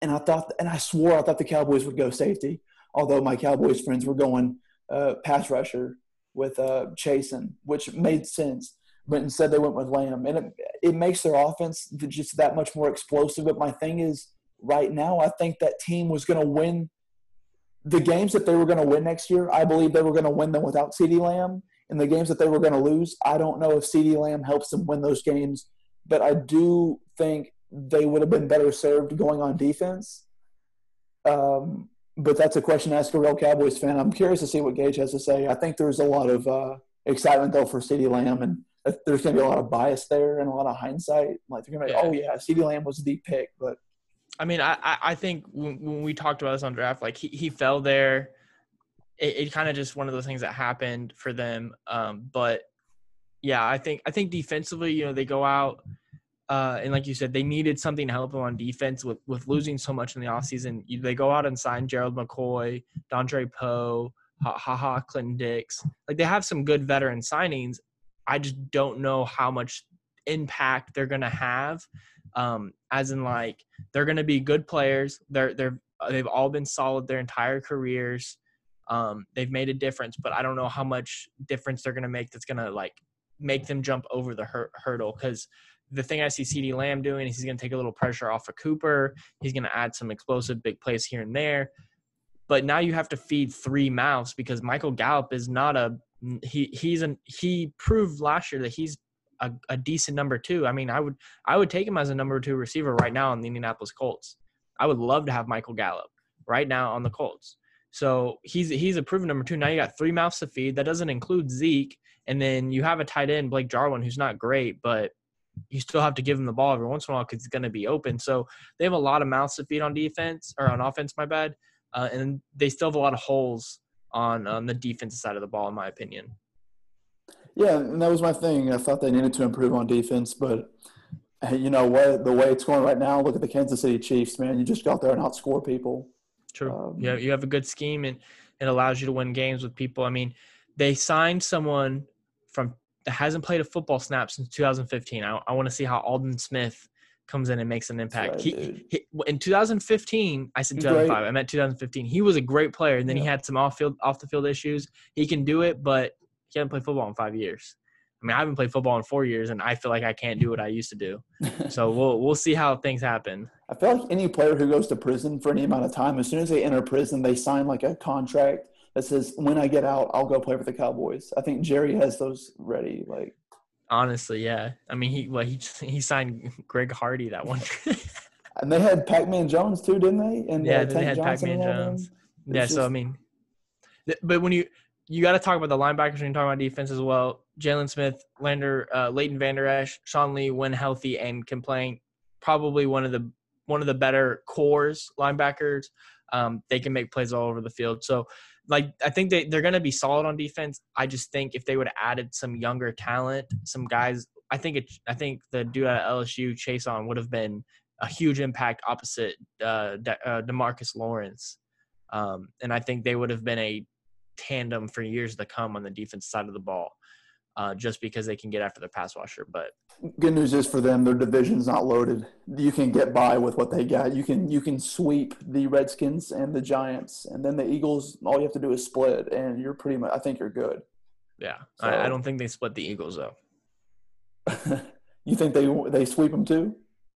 and I thought, and I swore I thought the Cowboys would go safety. Although my Cowboys friends were going uh, pass rusher with uh, Chaisson, which made sense, but instead they went with Lamb, and it, it makes their offense just that much more explosive. But my thing is, right now, I think that team was going to win the games that they were going to win next year. I believe they were going to win them without CeeDee Lamb. And the games that they were going to lose, I don't know if CeeDee Lamb helps them win those games, but I do think they would have been better served going on defense. Um, but that's a question to ask a real Cowboys fan. I'm curious to see what Gage has to say. I think there's a lot of uh, excitement though for CeeDee Lamb, and there's going to be a lot of bias there and a lot of hindsight. Like they're going to be, Yeah. oh yeah, CeeDee Lamb was the pick, but I mean, I I, I think when, when we talked about this on draft, like he, he fell there. It, it kind of just one of those things that happened for them. Um, but yeah, I think I think defensively, you know, they go out uh, and like you said, they needed something to help them on defense with with losing so much in the offseason. They go out and sign Gerald McCoy, Dontari Poe, Ha Ha Clinton Dix. Like they have some good veteran signings. I just don't know how much impact they're gonna have. Um, as in like they're going to be good players. They're they're they've all been solid their entire careers. Um, they've made a difference, but I don't know how much difference they're going to make. That's going to like make them jump over the hur- hurdle. Because the thing I see CeeDee Lamb doing is he's going to take a little pressure off of Cooper. He's going to add some explosive big plays here and there. But now you have to feed three mouths because Michael Gallup is not a he he's an he proved last year that he's a, a decent number two. I mean, I would I would take him as a number two receiver right now on the Indianapolis Colts. I would love to have Michael Gallup right now on the Colts. So he's he's a proven number two. Now you got three mouths to feed. That doesn't include Zeke, and then you have a tight end Blake Jarwin who's not great, but you still have to give him the ball every once in a while because he's going to be open. So they have a lot of mouths to feed on defense or on offense. My bad, uh, and they still have a lot of holes on on the defensive side of the ball, in my opinion. Yeah, and that was my thing. I thought they needed to improve on defense, but you know what? The way it's going right now, look at the Kansas City Chiefs, man. You just go out there and outscore people. True. Um, yeah, you have a good scheme and it allows you to win games with people. I mean, they signed someone from that hasn't played a football snap since 2015. I, I want to see how Aldon Smith comes in and makes an impact. right, he, he in 2015, I said He's 2005. great. I meant 2015. He was a great player, and then he had some off field off the field issues. He can do it, but he hasn't played football in five years. I mean, I haven't played football in four years, and I feel like I can't do what I used to do. So we'll we'll see how things happen. I feel like any player who goes to prison for any amount of time, as soon as they enter prison, they sign like a contract that says, "When I get out, I'll go play for the Cowboys." I think Jerry has those ready. Like, Honestly, yeah. I mean, he well, he he signed Greg Hardy that one. and they had Pac-Man Jones too, didn't they? And yeah, uh, they had Johnson Pac-Man and all them? Jones. Yeah, It's so I mean, th- but when you you got to talk about the linebackers when you talk about defense as well. Jaylon Smith, Lander, uh, Leighton Vander Esch, Sean Lee, when healthy and can play, probably one of the one of the better corps linebackers. Um, they can make plays all over the field. So, like, I think they they're to be solid on defense. I just think if they would have added some younger talent, some guys, I think it. I think the dude at LSU, Chaisson, would have been a huge impact opposite uh, De- uh, Demarcus Lawrence. Um, and I think they would have been a tandem for years to come on the defense side of the ball, uh, just because they can get after the pass washer. But Good news is for them, their division's not loaded. You can get by with what they got. You can you can sweep the Redskins and the Giants, and then the Eagles. All you have to do is split, and you're pretty much. I think you're good. yeah, I, I don't think they split the Eagles though. you think they they sweep them too?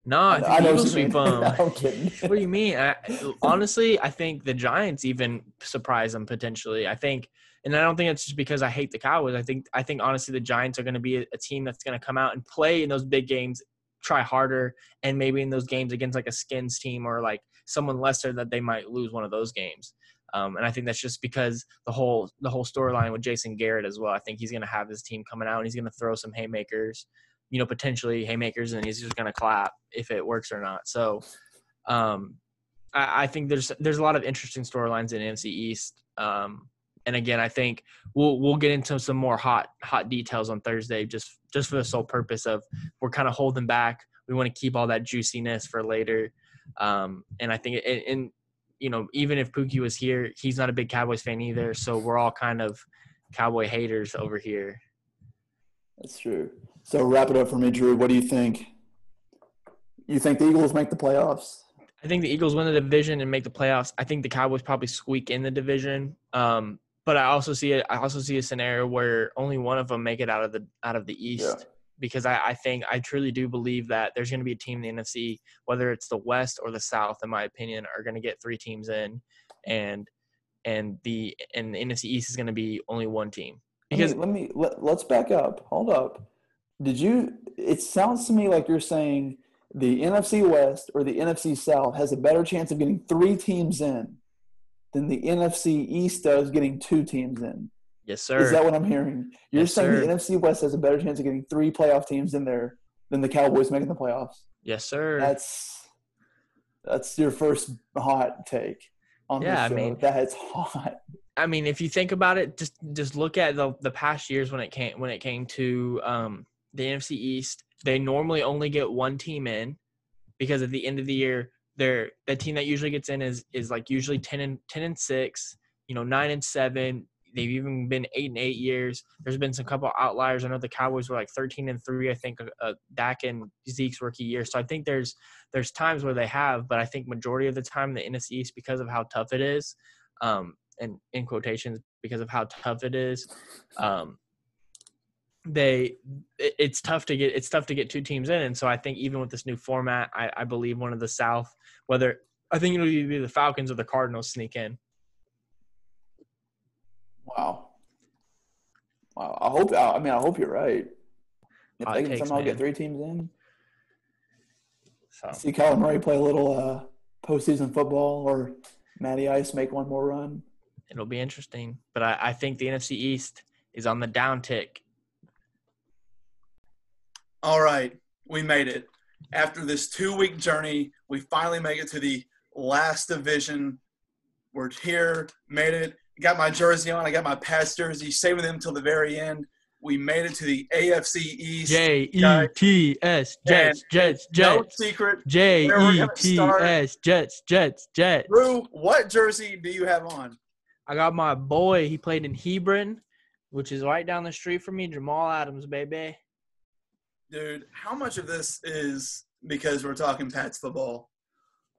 No, I think I the know Eagles sweep them. I'm kidding. what do you mean? I, honestly, I think the Giants even surprise them potentially. I think, and I don't think it's just because I hate the Cowboys. I think, I think honestly, the Giants are going to be a, a team that's going to come out and play in those big games, try harder, and maybe in those games against like a Skins team or like someone lesser that they might lose one of those games. Um, and I think that's just because the whole the whole storyline with Jason Garrett as well. I think he's going to have his team coming out and he's going to throw some haymakers, you know, potentially haymakers, and he's just going to clap if it works or not. So, um, I, I think there's there's a lot of interesting storylines in NFC East. Um, and again, I think we'll we'll get into some more hot hot details on Thursday, just just for the sole purpose of we're kind of holding back. We want to keep all that juiciness for later. Um, and I think, and, and you know, even if Pookie was here, he's not a big Cowboys fan either. So we're all kind of Cowboy haters over here. That's true. So wrap it up for me, Drew. What do you think? You think the Eagles make the playoffs? I think the Eagles win the division and make the playoffs. I think the Cowboys probably squeak in the division. Um, but I also see it. I also see a scenario where only one of them make it out of the out of the East. Yeah. Because I, I think I truly do believe that there's going to be a team in the NFC, whether it's the West or the South, in my opinion, are going to get three teams in, and and the and the NFC East is going to be only one team. Because let me, let me let, let's back up. Hold up. Did you? It sounds to me like you're saying the NFC West or the NFC South has a better chance of getting three teams in than the NFC East does getting two teams in. yes, sir. Is that what I'm hearing? You're Yes, saying sir. the NFC West has a better chance of getting three playoff teams in there than the Cowboys making the playoffs. yes, sir. That's that's your first hot take on Yeah, I mean- that's hot. I mean, if you think about it, just just look at the the past years when it came when it came to um, the NFC East. They normally only get one team in because at the end of the year, they're the team that usually gets in is is like usually ten and ten and six, you know, nine and seven. They've even been eight and eight years. There's been some couple outliers. I know the Cowboys were like thirteen and three. I think uh, Dak and Zeke's rookie year. So I think there's there's times where they have, but I think majority of the time the NFC East because of how tough it is, um, and in quotations because of how tough it is, um, they it's tough to get it's tough to get two teams in. And so I think even with this new format, I, I believe one of the South, whether I think it'll be the Falcons or the Cardinals sneak in. Wow. Wow. I hope. I mean, I hope you're right. If Hot they can takes, somehow get three teams in, So see Kyler Murray play a little uh, postseason football, or Matty Ice make one more run. it'll be interesting. But I, I think the NFC East is on the down tick. All right, we made it. After this two week journey, we finally make it to the last division. We're here, made it. Got my jersey on. I got my past jersey, saving them till the very end. We made it to the AFC East. J E T S Jets Jets Jets. No Jets secret. J where we're E gonna T start. S Jets Jets Jets. Drew, what jersey do you have on? I got my boy. He played in Hebron, which is right down the street from me. Jamal Adams, baby. Dude, how much of this is because we're talking Pats football?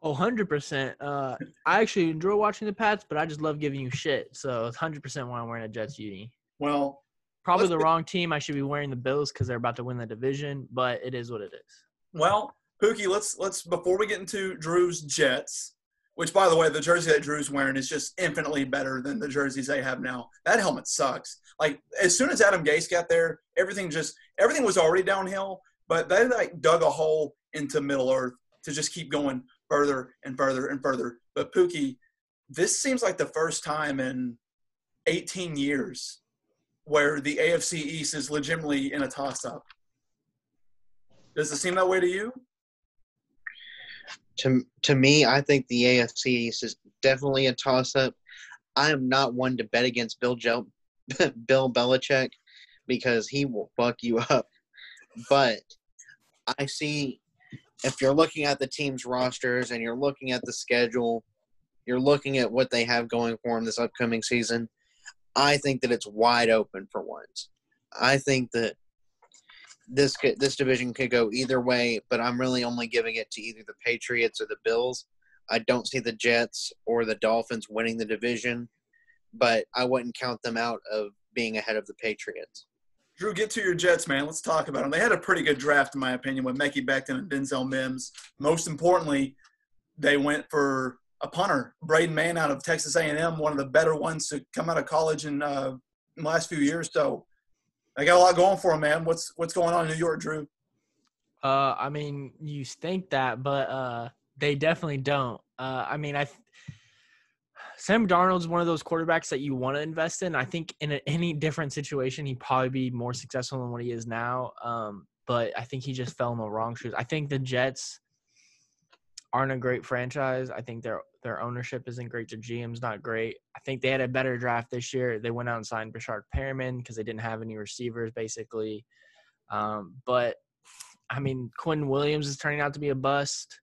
Oh, 100%. Uh, I actually enjoy watching the Pats, but I just love giving you shit. So it's 100% why I'm wearing a Jets uni. Well, Probably the wrong team. I should be wearing the Bills because they're about to win the division, but it is what it is. Well, Pookie, let's let's before we get into Drew's Jets, which by the way, the jersey that Drew's wearing is just infinitely better than the jerseys they have now. That helmet sucks. Like as soon as Adam Gase got there, everything just everything was already downhill, but they like dug a hole into Middle Earth to just keep going further and further and further. But Pookie, this seems like the first time in 18 years where the AFC East is legitimately in a toss-up. Does it seem that way to you? To to me, I think the AFC East is definitely a toss up. I am not one to bet against Bill Bill Belichick because he will fuck you up. But I see if you're looking at the team's rosters and you're looking at the schedule, you're looking at what they have going for them this upcoming season. I think that it's wide open for once. I think that this could, this division could go either way, but I'm really only giving it to either the Patriots or the Bills. I don't see the Jets or the Dolphins winning the division, but I wouldn't count them out of being ahead of the Patriots. Drew, get to your Jets, man. Let's talk about them. They had a pretty good draft, in my opinion, with Mekhi Becton and Denzel Mims. Most importantly, they went for a punter, Braden Mann out of Texas A&M, one of the better ones to come out of college in, uh, in the last few years. So they got a lot going for them, man. What's what's going on in New York, Drew? Uh, I mean, you think that, but uh, they definitely don't. Uh, I mean, I Sam Darnold's one of those quarterbacks that you want to invest in. I think in a, any different situation, he'd probably be more successful than what he is now. Um, but I think he just fell in the wrong shoes. I think the Jets aren't a great franchise. I think their their ownership isn't great. Their GM's not great. I think they had a better draft this year. They went out and signed Breshad Perriman because they didn't have any receivers, basically. Um, but I mean, Quinn Williams is turning out to be a bust.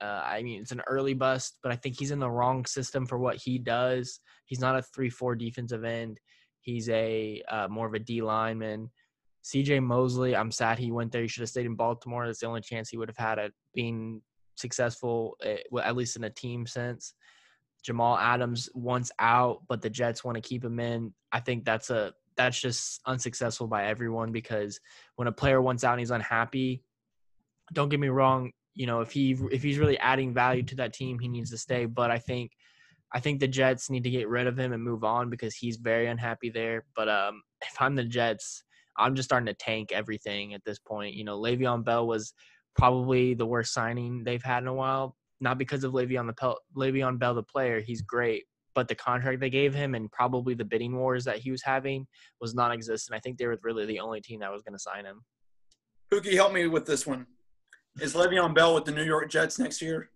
Uh, I mean, it's an early bust, but I think he's in the wrong system for what he does. He's not a three-four defensive end. He's a uh, more of a D lineman. C.J. Mosley, I'm sad he went there. He should have stayed in Baltimore. That's the only chance he would have had at being successful, eh, at least in a team sense. Jamal Adams wants out, but the Jets want to keep him in. I think that's a that's just unsuccessful by everyone because when a player wants out and he's unhappy, don't get me wrong, you know, if he if he's really adding value to that team, he needs to stay. But I think I think the Jets need to get rid of him and move on because he's very unhappy there. But um, if I'm the Jets, I'm just starting to tank everything at this point. You know, Le'Veon Bell was probably the worst signing they've had in a while. Not because of Le'Veon the Pel- Le'Veon Bell the player, he's great, but the contract they gave him and probably the bidding wars that he was having was non-existent. I think they were really the only team that was going to sign him. Pookie, help me with this one. Is Le'Veon Bell with the New York Jets next year?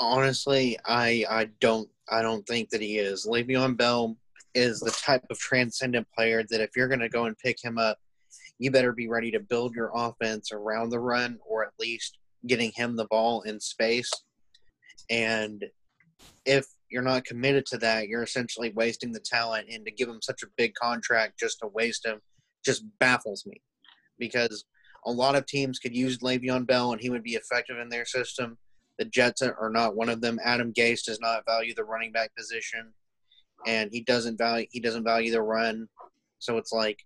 Honestly, I I don't I don't think that he is. Le'Veon Bell is the type of transcendent player that if you're going to go and pick him up, you better be ready to build your offense around the run or at least getting him the ball in space. And if you're not committed to that, you're essentially wasting the talent. And to give him such a big contract just to waste him just baffles me because a lot of teams could use Le'Veon Bell and he would be effective in their system. The Jets are not one of them. Adam Gase does not value the running back position, and he doesn't value he doesn't value the run. So it's like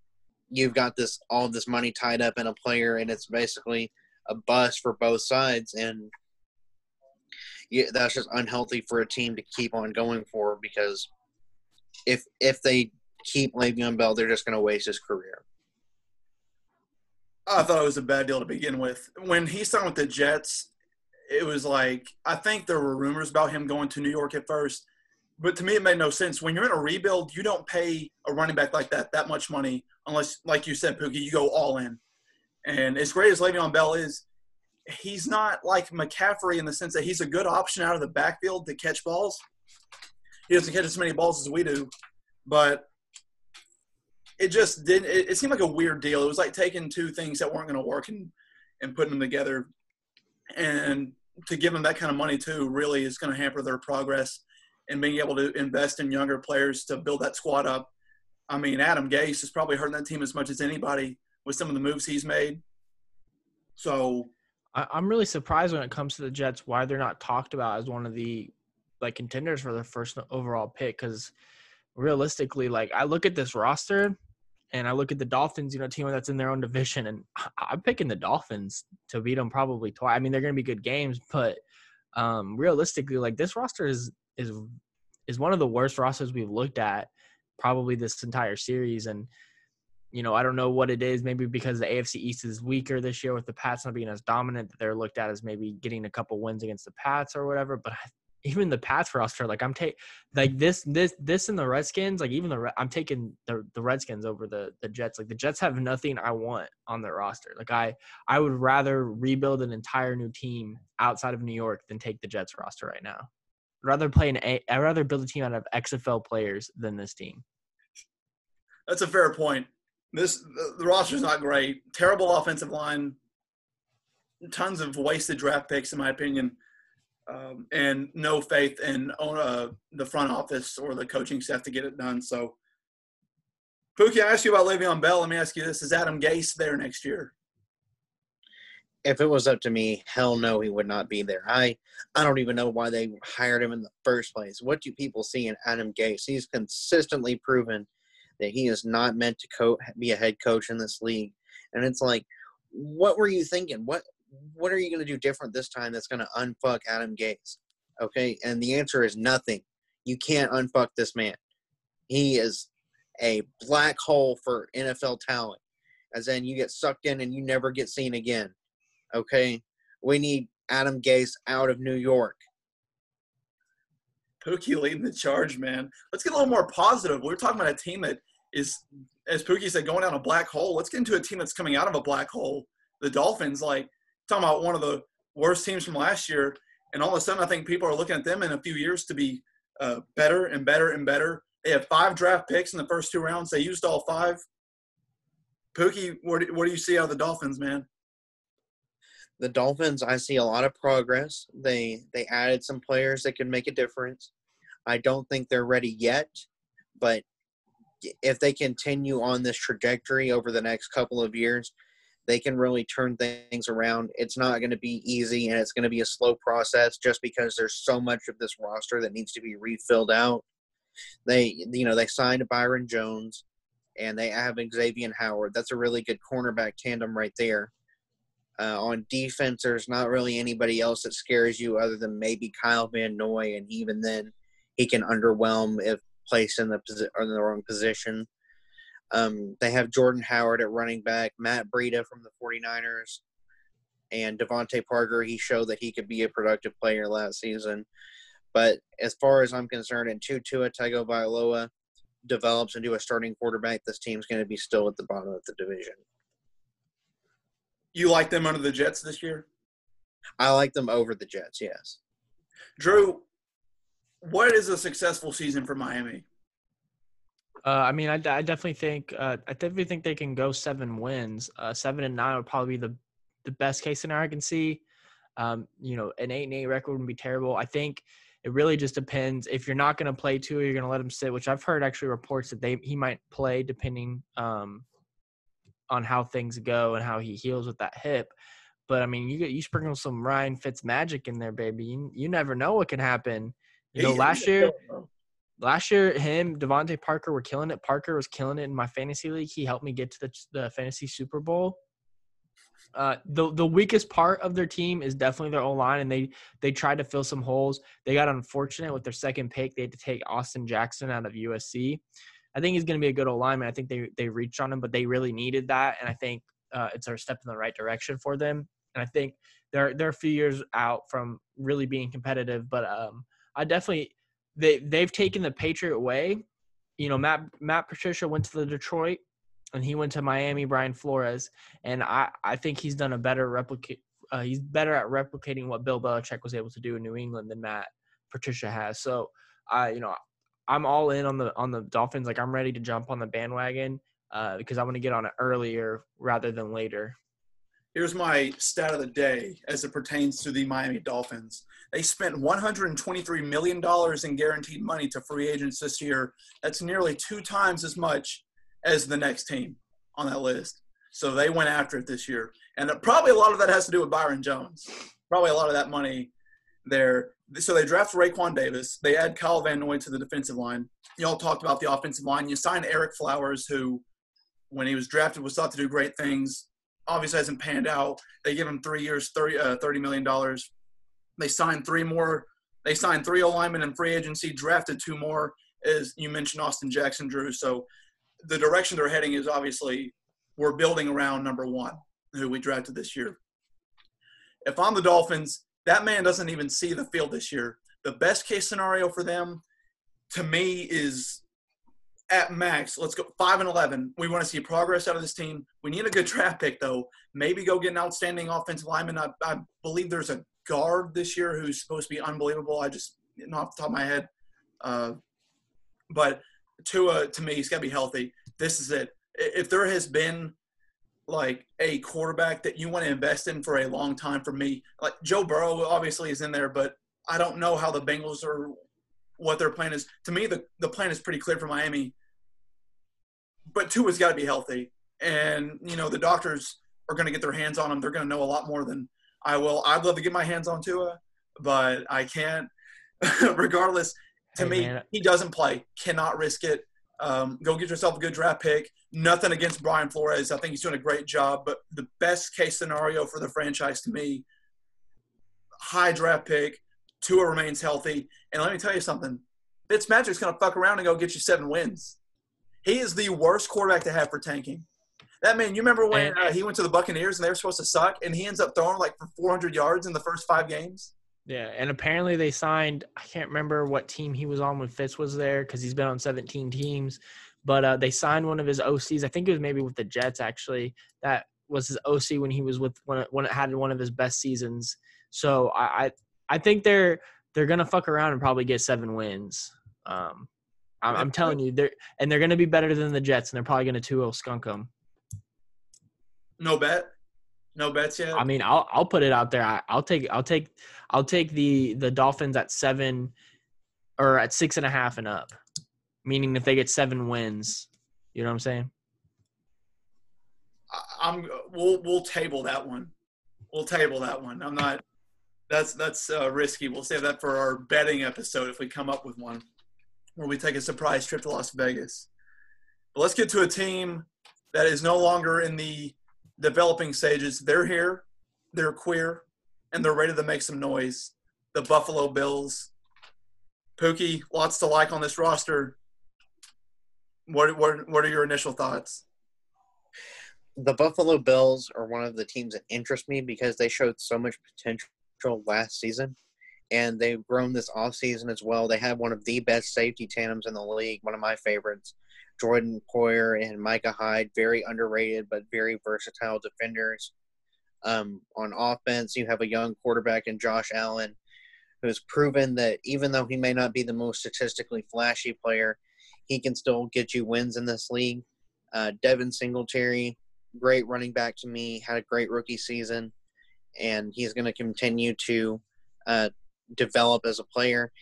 you've got this all this money tied up in a player, and it's basically a bust for both sides, and that's just unhealthy for a team to keep on going for because if if they keep Le'Veon Bell, they're just going to waste his career. I thought it was a bad deal to begin with. When he signed with the Jets, it was like I think there were rumors about him going to New York at first, but to me it made no sense. When you're in a rebuild, you don't pay a running back like that that much money unless, like you said, Pookie, you go all in. And as great as Le'Veon Bell is, he's not like McCaffrey in the sense that he's a good option out of the backfield to catch balls. He doesn't catch as many balls as we do, but it just didn't. It, it, seemed like a weird deal. It was like taking two things that weren't going to work and and putting them together. And to give them that kind of money too really is going to hamper their progress and being able to invest in younger players to build that squad up. I mean, Adam Gase is probably hurting that team as much as anybody with some of the moves he's made. So I'm really surprised when it comes to the Jets why they're not talked about as one of the like contenders for the first overall pick because realistically, like I look at this roster and I look at the Dolphins, you know, team that's in their own division, and I'm picking the Dolphins to beat them probably twice. I mean, they're going to be good games, but um, realistically, like this roster is is is one of the worst rosters we've looked at probably this entire series, and you know, I don't know what it is. Maybe because the AFC East is weaker this year with the Pats not being as dominant, that they're looked at as maybe getting a couple wins against the Pats or whatever. But I even the Pats roster, like I'm taking like this this this and the Redskins, like even the I'm taking the the Redskins over the the Jets. Like the Jets have nothing I want on their roster. Like I I would rather rebuild an entire new team outside of New York than take the Jets roster right now. Rather play an A I'd rather build a team out of XFL players than this team. That's a fair point. This the, the roster's not great. Terrible offensive line. Tons of wasted draft picks, in my opinion um, and no faith in uh, the front office or the coaching staff to get it done. So, Pookie, I asked you about Le'Veon Bell. Let me ask you this: Is Adam Gase there next year? If it was up to me, hell no, he would not be there. I I don't even know why they hired him in the first place. What do people see in Adam Gase? He's consistently proven that he is not meant to co- be a head coach in this league. And it's like, what were you thinking? What what are you going to do different this time that's going to unfuck Adam Gase? Okay, and the answer is nothing. You can't unfuck this man. He is a black hole for NFL talent. As in, you get sucked in and you never get seen again. Okay, we need Adam Gase out of New York. Pookie leading the charge, man. Let's get a little more positive. We are talking about a team that is, as Pookie said, going down a black hole. Let's get into a team that's coming out of a black hole. The Dolphins, like talking about one of the worst teams from last year, and all of a sudden, I think people are looking at them in a few years to be uh, better and better and better. They have five draft picks in the first two rounds. They used all five. Pookie, what what do you see out of the Dolphins, man? The Dolphins, I see a lot of progress. They they added some players that can make a difference. I don't think they're ready yet, but if they continue on this trajectory over the next couple of years, they can really turn things around. It's not going to be easy and it's going to be a slow process just because there's so much of this roster that needs to be refilled out. They, you know, they signed Byron Jones and they have Xavier Howard. That's a really good cornerback tandem right there. Uh, on defense, there's not really anybody else that scares you other than maybe Kyle Van Noy, and even then, he can underwhelm if placed in the posi- in the wrong position. Um, they have Jordan Howard at running back, Matt Breida from the 49ers, and DeVante Parker. He showed that he could be a productive player last season. But as far as I'm concerned, until Tua Tagovailoa develops into a starting quarterback, this team's going to be still at the bottom of the division. You like them under the Jets this year? I like them over the Jets, yes. Drew, what is a successful season for Miami? Uh, I mean, I, I definitely think uh, I definitely think they can go seven wins. Uh, seven and nine would probably be the the best case scenario I can see. Um, you know, an eight and eight record would be terrible. I think it really just depends. If you're not going to play two, you're going to let him sit. Which I've heard actually reports that they he might play depending um, on how things go and how he heals with that hip. But I mean, you get you sprinkle some Ryan Fitz magic in there, baby. You, you never know what can happen. You know, last year last year him DeVante Parker were killing it. Parker was killing it in my fantasy league. He helped me get to the, the fantasy Super Bowl. Uh, the the weakest part of their team is definitely their O line, and they they tried to fill some holes. They got unfortunate with their second pick. They had to take Austin Jackson out of USC. I think he's going to be a good lineman. I think they they reached on him, but they really needed that, and I think uh, it's a step in the right direction for them. And I think they're they're a few years out from really being competitive, but um, I definitely they they've taken the Patriot way. You know, Matt Matt Patricia went to the Detroit, and he went to Miami. Brian Flores, and I I think he's done a better replicate. Uh, he's better at replicating what Bill Belichick was able to do in New England than Matt Patricia has. So, I you know I'm all in on the on the Dolphins. Like I'm ready to jump on the bandwagon uh, because I want to get on it earlier rather than later. Here's my stat of the day as it pertains to the Miami Dolphins. They spent $123 million in guaranteed money to free agents this year. That's nearly two times as much as the next team on that list. So they went after it this year. And probably a lot of that has to do with Byron Jones. Probably a lot of that money there. So they draft Raekwon Davis. They add Kyle Van Noy to the defensive line. Y'all talked about the offensive line. You sign Ereck Flowers, who, when he was drafted, was thought to do great things obviously hasn't panned out. They give him three years, 30, uh, $30 million. They signed three more. They signed three alignment in free agency, drafted two more, as you mentioned, Austin Jackson, Drew. So the direction they're heading is obviously we're building around number one, who we drafted this year. If I'm the Dolphins, that man doesn't even see the field this year. The best case scenario for them, to me, is at max, let's go five and eleven. We want to see progress out of this team. We need a good draft pick, though. Maybe go get an outstanding offensive lineman. I, I believe there's a guard this year who's supposed to be unbelievable. I just not off the top of my head. Uh, but Tua, to me, he's got to be healthy. This is it. If there has been like a quarterback that you want to invest in for a long time, for me, like Joe Burrow obviously is in there, but I don't know how the Bengals are what their plan is. To me, the, the plan is pretty clear for Miami. But Tua's got to be healthy. And, you know, the doctors are going to get their hands on him. They're going to know a lot more than I will. I'd love to get my hands on Tua, but I can't. Regardless, to hey, me, man. he doesn't play. Cannot risk it. Um, go get yourself a good draft pick. Nothing against Brian Flores. I think he's doing a great job. But the best case scenario for the franchise to me, high draft pick, Tua remains healthy. And let me tell you something. Fitzmagic's going to fuck around and go get you seven wins. He is the worst quarterback to have for tanking. That man, you remember when uh, he went to the Buccaneers and they were supposed to suck, and he ends up throwing like for 400 yards in the first five games. Yeah, and apparently they signed. I can't remember what team he was on when Fitz was there because he's been on 17 teams. But uh, they signed one of his OCs. I think it was maybe with the Jets actually. That was his OC when he was with when it, when it had one of his best seasons. So I I, I think they're they're gonna fuck around and probably get seven wins. Um, I'm, I'm telling you, they're and they're gonna be better than the Jets, and they're probably gonna 2-0 skunk them. No bet. No bets yet. I mean, I'll I'll put it out there. I, I'll take I'll take I'll take the the Dolphins at seven or at six and a half and up. Meaning if they get seven wins, you know what I'm saying? I- I'm. We'll we'll table that one. We'll table that one. I'm not. That's that's uh, risky. We'll save that for our betting episode if we come up with one, where we take a surprise trip to Las Vegas. But let's get to a team that is no longer in the developing sages, They're here, they're queer, and they're ready to make some noise. The Buffalo Bills. Pookie, lots to like on this roster. What what what are your initial thoughts? the Buffalo Bills are one of the teams that interest me because they showed so much potential last season. And they've grown this offseason as well. They have one of the best safety tandems in the league, one of my favorites. Jordan Poyer and Micah Hyde, very underrated but very versatile defenders. Um, on offense, you have a young quarterback in Josh Allen, who's proven that even though he may not be the most statistically flashy player, he can still get you wins in this league. Uh, Devin Singletary, great running back to me, had a great rookie season, and he's going to continue to uh, develop as a player.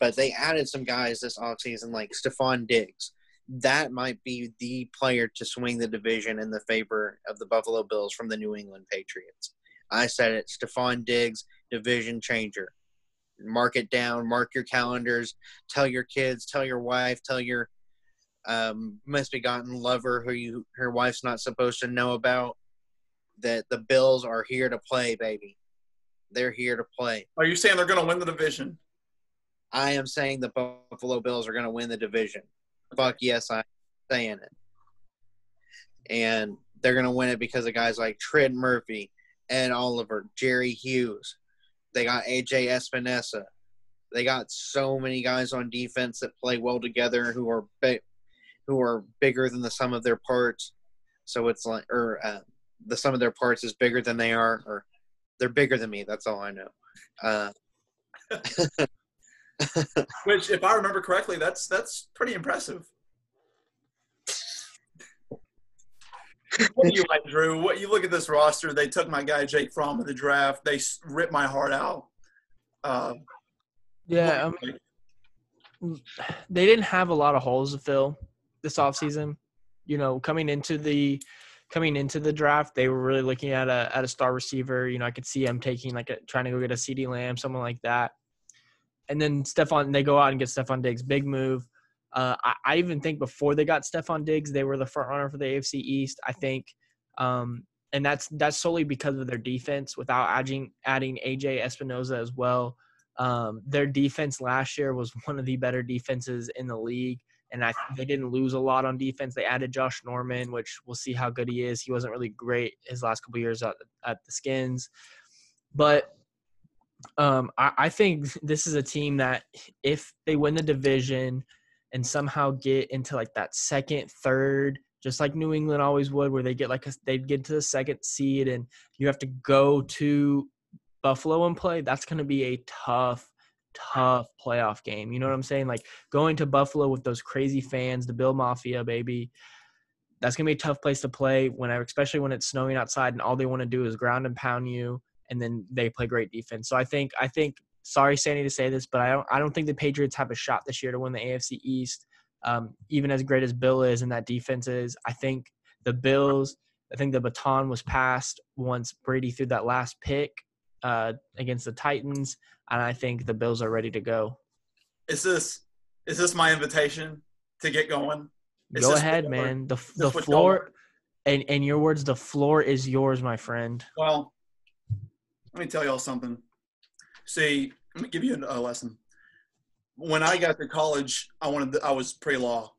But they added some guys this offseason like Stefon Diggs. That might be the player to swing the division in the favor of the Buffalo Bills from the New England Patriots. I said it, Stefon Diggs, division changer. Mark it down, mark your calendars, tell your kids, tell your wife, tell your um, misbegotten lover who you her wife's not supposed to know about that the Bills are here to play, baby. They're here to play. Are you saying they're going to win the division? I am saying the Buffalo Bills are going to win the division. Fuck yes, I'm saying it. And they're to win it because of guys like Trent Murphy, Ed Oliver, Jerry Hughes. They got AJ Espinosa. They got so many guys on defense that play well together who are who are bigger than the sum of their parts. So it's like, or uh, the sum of their parts is bigger than they are, or they're bigger than me. That's all I know. Uh, Which, if I remember correctly, that's that's pretty impressive. what do you like, Drew? What you look at this roster? They took my guy Jake Fromm in the draft. They ripped my heart out. Uh, Yeah, um, they didn't have a lot of holes to fill this offseason. You know, coming into the coming into the draft, they were really looking at a at a star receiver. You know, I could see them taking like a trying to go get a CD Lamb, someone like that. And then Stefon, they go out and get Stefon Diggs, big move. Uh, I, I even think before they got Stefon Diggs, they were the front runner for the AFC East. I think, um, and that's that's solely because of their defense. Without adding adding AJ Espinoza as well, um, their defense last year was one of the better defenses in the league, and I they didn't lose a lot on defense. They added Josh Norman, which we'll see how good he is. He wasn't really great his last couple years at, at the Skins, but um, I, I think this is a team that if they win the division and somehow get into like that second, third, just like New England always would, where they get like a, they'd get to the second seed and you have to go to Buffalo and play. That's going to be a tough, tough playoff game. You know what I'm saying? Like going to Buffalo with those crazy fans, the Bill Mafia, baby. That's gonna be a tough place to play when, especially when it's snowing outside and all they want to do is ground and pound you and then they play great defense. So I think I think sorry Sandy to say this, but I don't I don't think the Patriots have a shot this year to win the AFC East. Um, even as great as Bill is and that defense is, I think the Bills. I think the baton was passed once Brady threw that last pick uh, against the Titans, and I think the Bills are ready to go. Is this is this my invitation to get going? It's Go ahead, man. The the floor, and in your words, the floor is yours, my friend. Well, let me tell y'all something. See, let me give you a lesson. When I got to college, I wanted to, I was pre-law,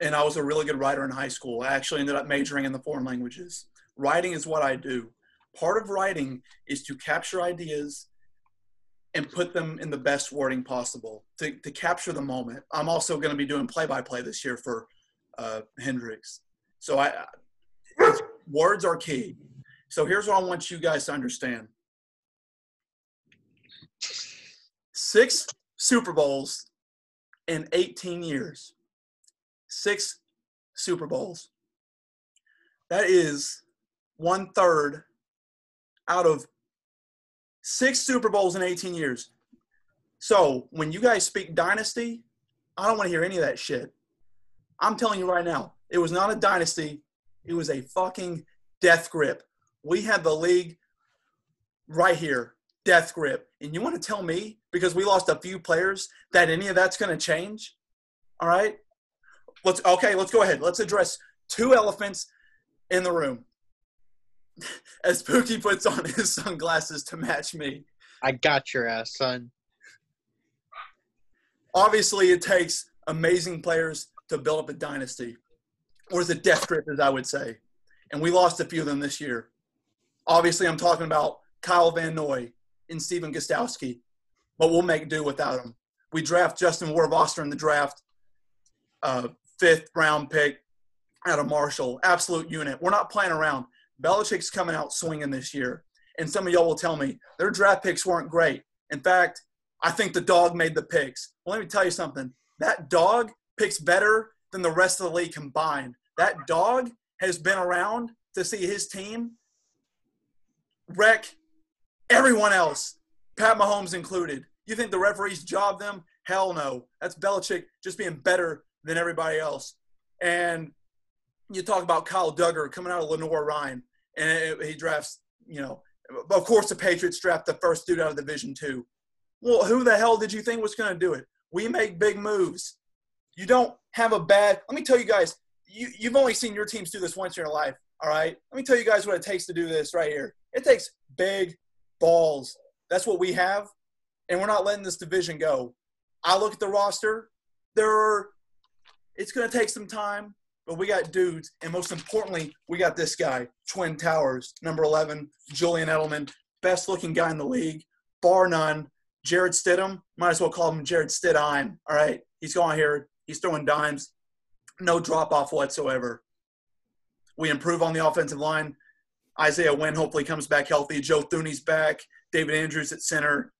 and I was a really good writer in high school. I actually ended up majoring in the foreign languages. Writing is what I do. Part of writing is to capture ideas and put them in the best wording possible to, to capture the moment. I'm also going to be doing play-by-play this year for uh, Hendrix. So I, words are key. So here's what I want you guys to understand. Six Super Bowls in 18 years. Six Super Bowls. That is one third out of six Super Bowls in 18 years. So when you guys speak dynasty, I don't want to hear any of that shit. I'm telling you right now, it was not a dynasty. It was a fucking death grip. We had the league right here, death grip. And you want to tell me, because we lost a few players, that any of that's going to change? All right? Let's okay, let's go ahead. Let's address two elephants in the room. As Pookie puts on his sunglasses to match me. I got your ass, son. Obviously, it takes amazing players to build up a dynasty, or is it death grip, as I would say. And we lost a few of them this year. Obviously, I'm talking about Kyle Van Noy and Stephen Gostkowski, but we'll make do without them. We draft Justin Rohrwasser in the draft, uh, fifth round pick out of Marshall, absolute unit. We're not playing around. Belichick's coming out swinging this year, and some of y'all will tell me their draft picks weren't great. In fact, I think the dog made the picks. Well, let me tell you something. That dog picks better than the rest of the league combined. That dog has been around to see his team wreck everyone else, Pat Mahomes included. You think the referees job them? Hell no. That's Belichick just being better than everybody else. And you talk about Kyle Dugger coming out of Lenoir-Rhyne, and he drafts, you know, of course the Patriots draft the first dude out of Division Two. Well, who the hell did you think was going to do it? We make big moves. You don't have a bad. Let me tell you guys. You you've only seen your teams do this once in your life. All right. Let me tell you guys what it takes to do this right here. It takes big balls. That's what we have, and we're not letting this division go. I look at the roster. There are. It's going to take some time, but we got dudes, and most importantly, we got this guy, Twin Towers, number 11, Julian Edelman, best looking guy in the league, bar none. Jarrett Stidham, might as well call him Jared Stidheim. All right, he's going here. He's throwing dimes, no drop off whatsoever. We improve on the offensive line. Isaiah Wynn hopefully comes back healthy. Joe Thuney's back. David Andrews at center.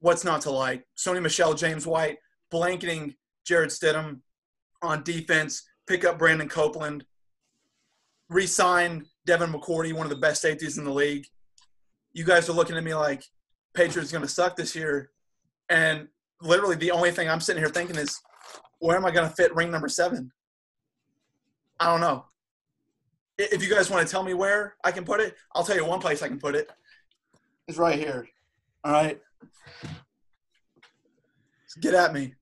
What's not to like? Sony Michel, James White, blanketing Jarrett Stidham on defense. Pick up Brandon Copeland. Resign Devin McCourty, one of the best safeties in the league. You guys are looking at me like Patriots going to suck this year, and literally the only thing I'm sitting here thinking is, where am I going to fit ring number seven? I don't know. I- If you guys want to tell me where I can put it, I'll tell you one place I can put it. It's right here. All right. Get at me.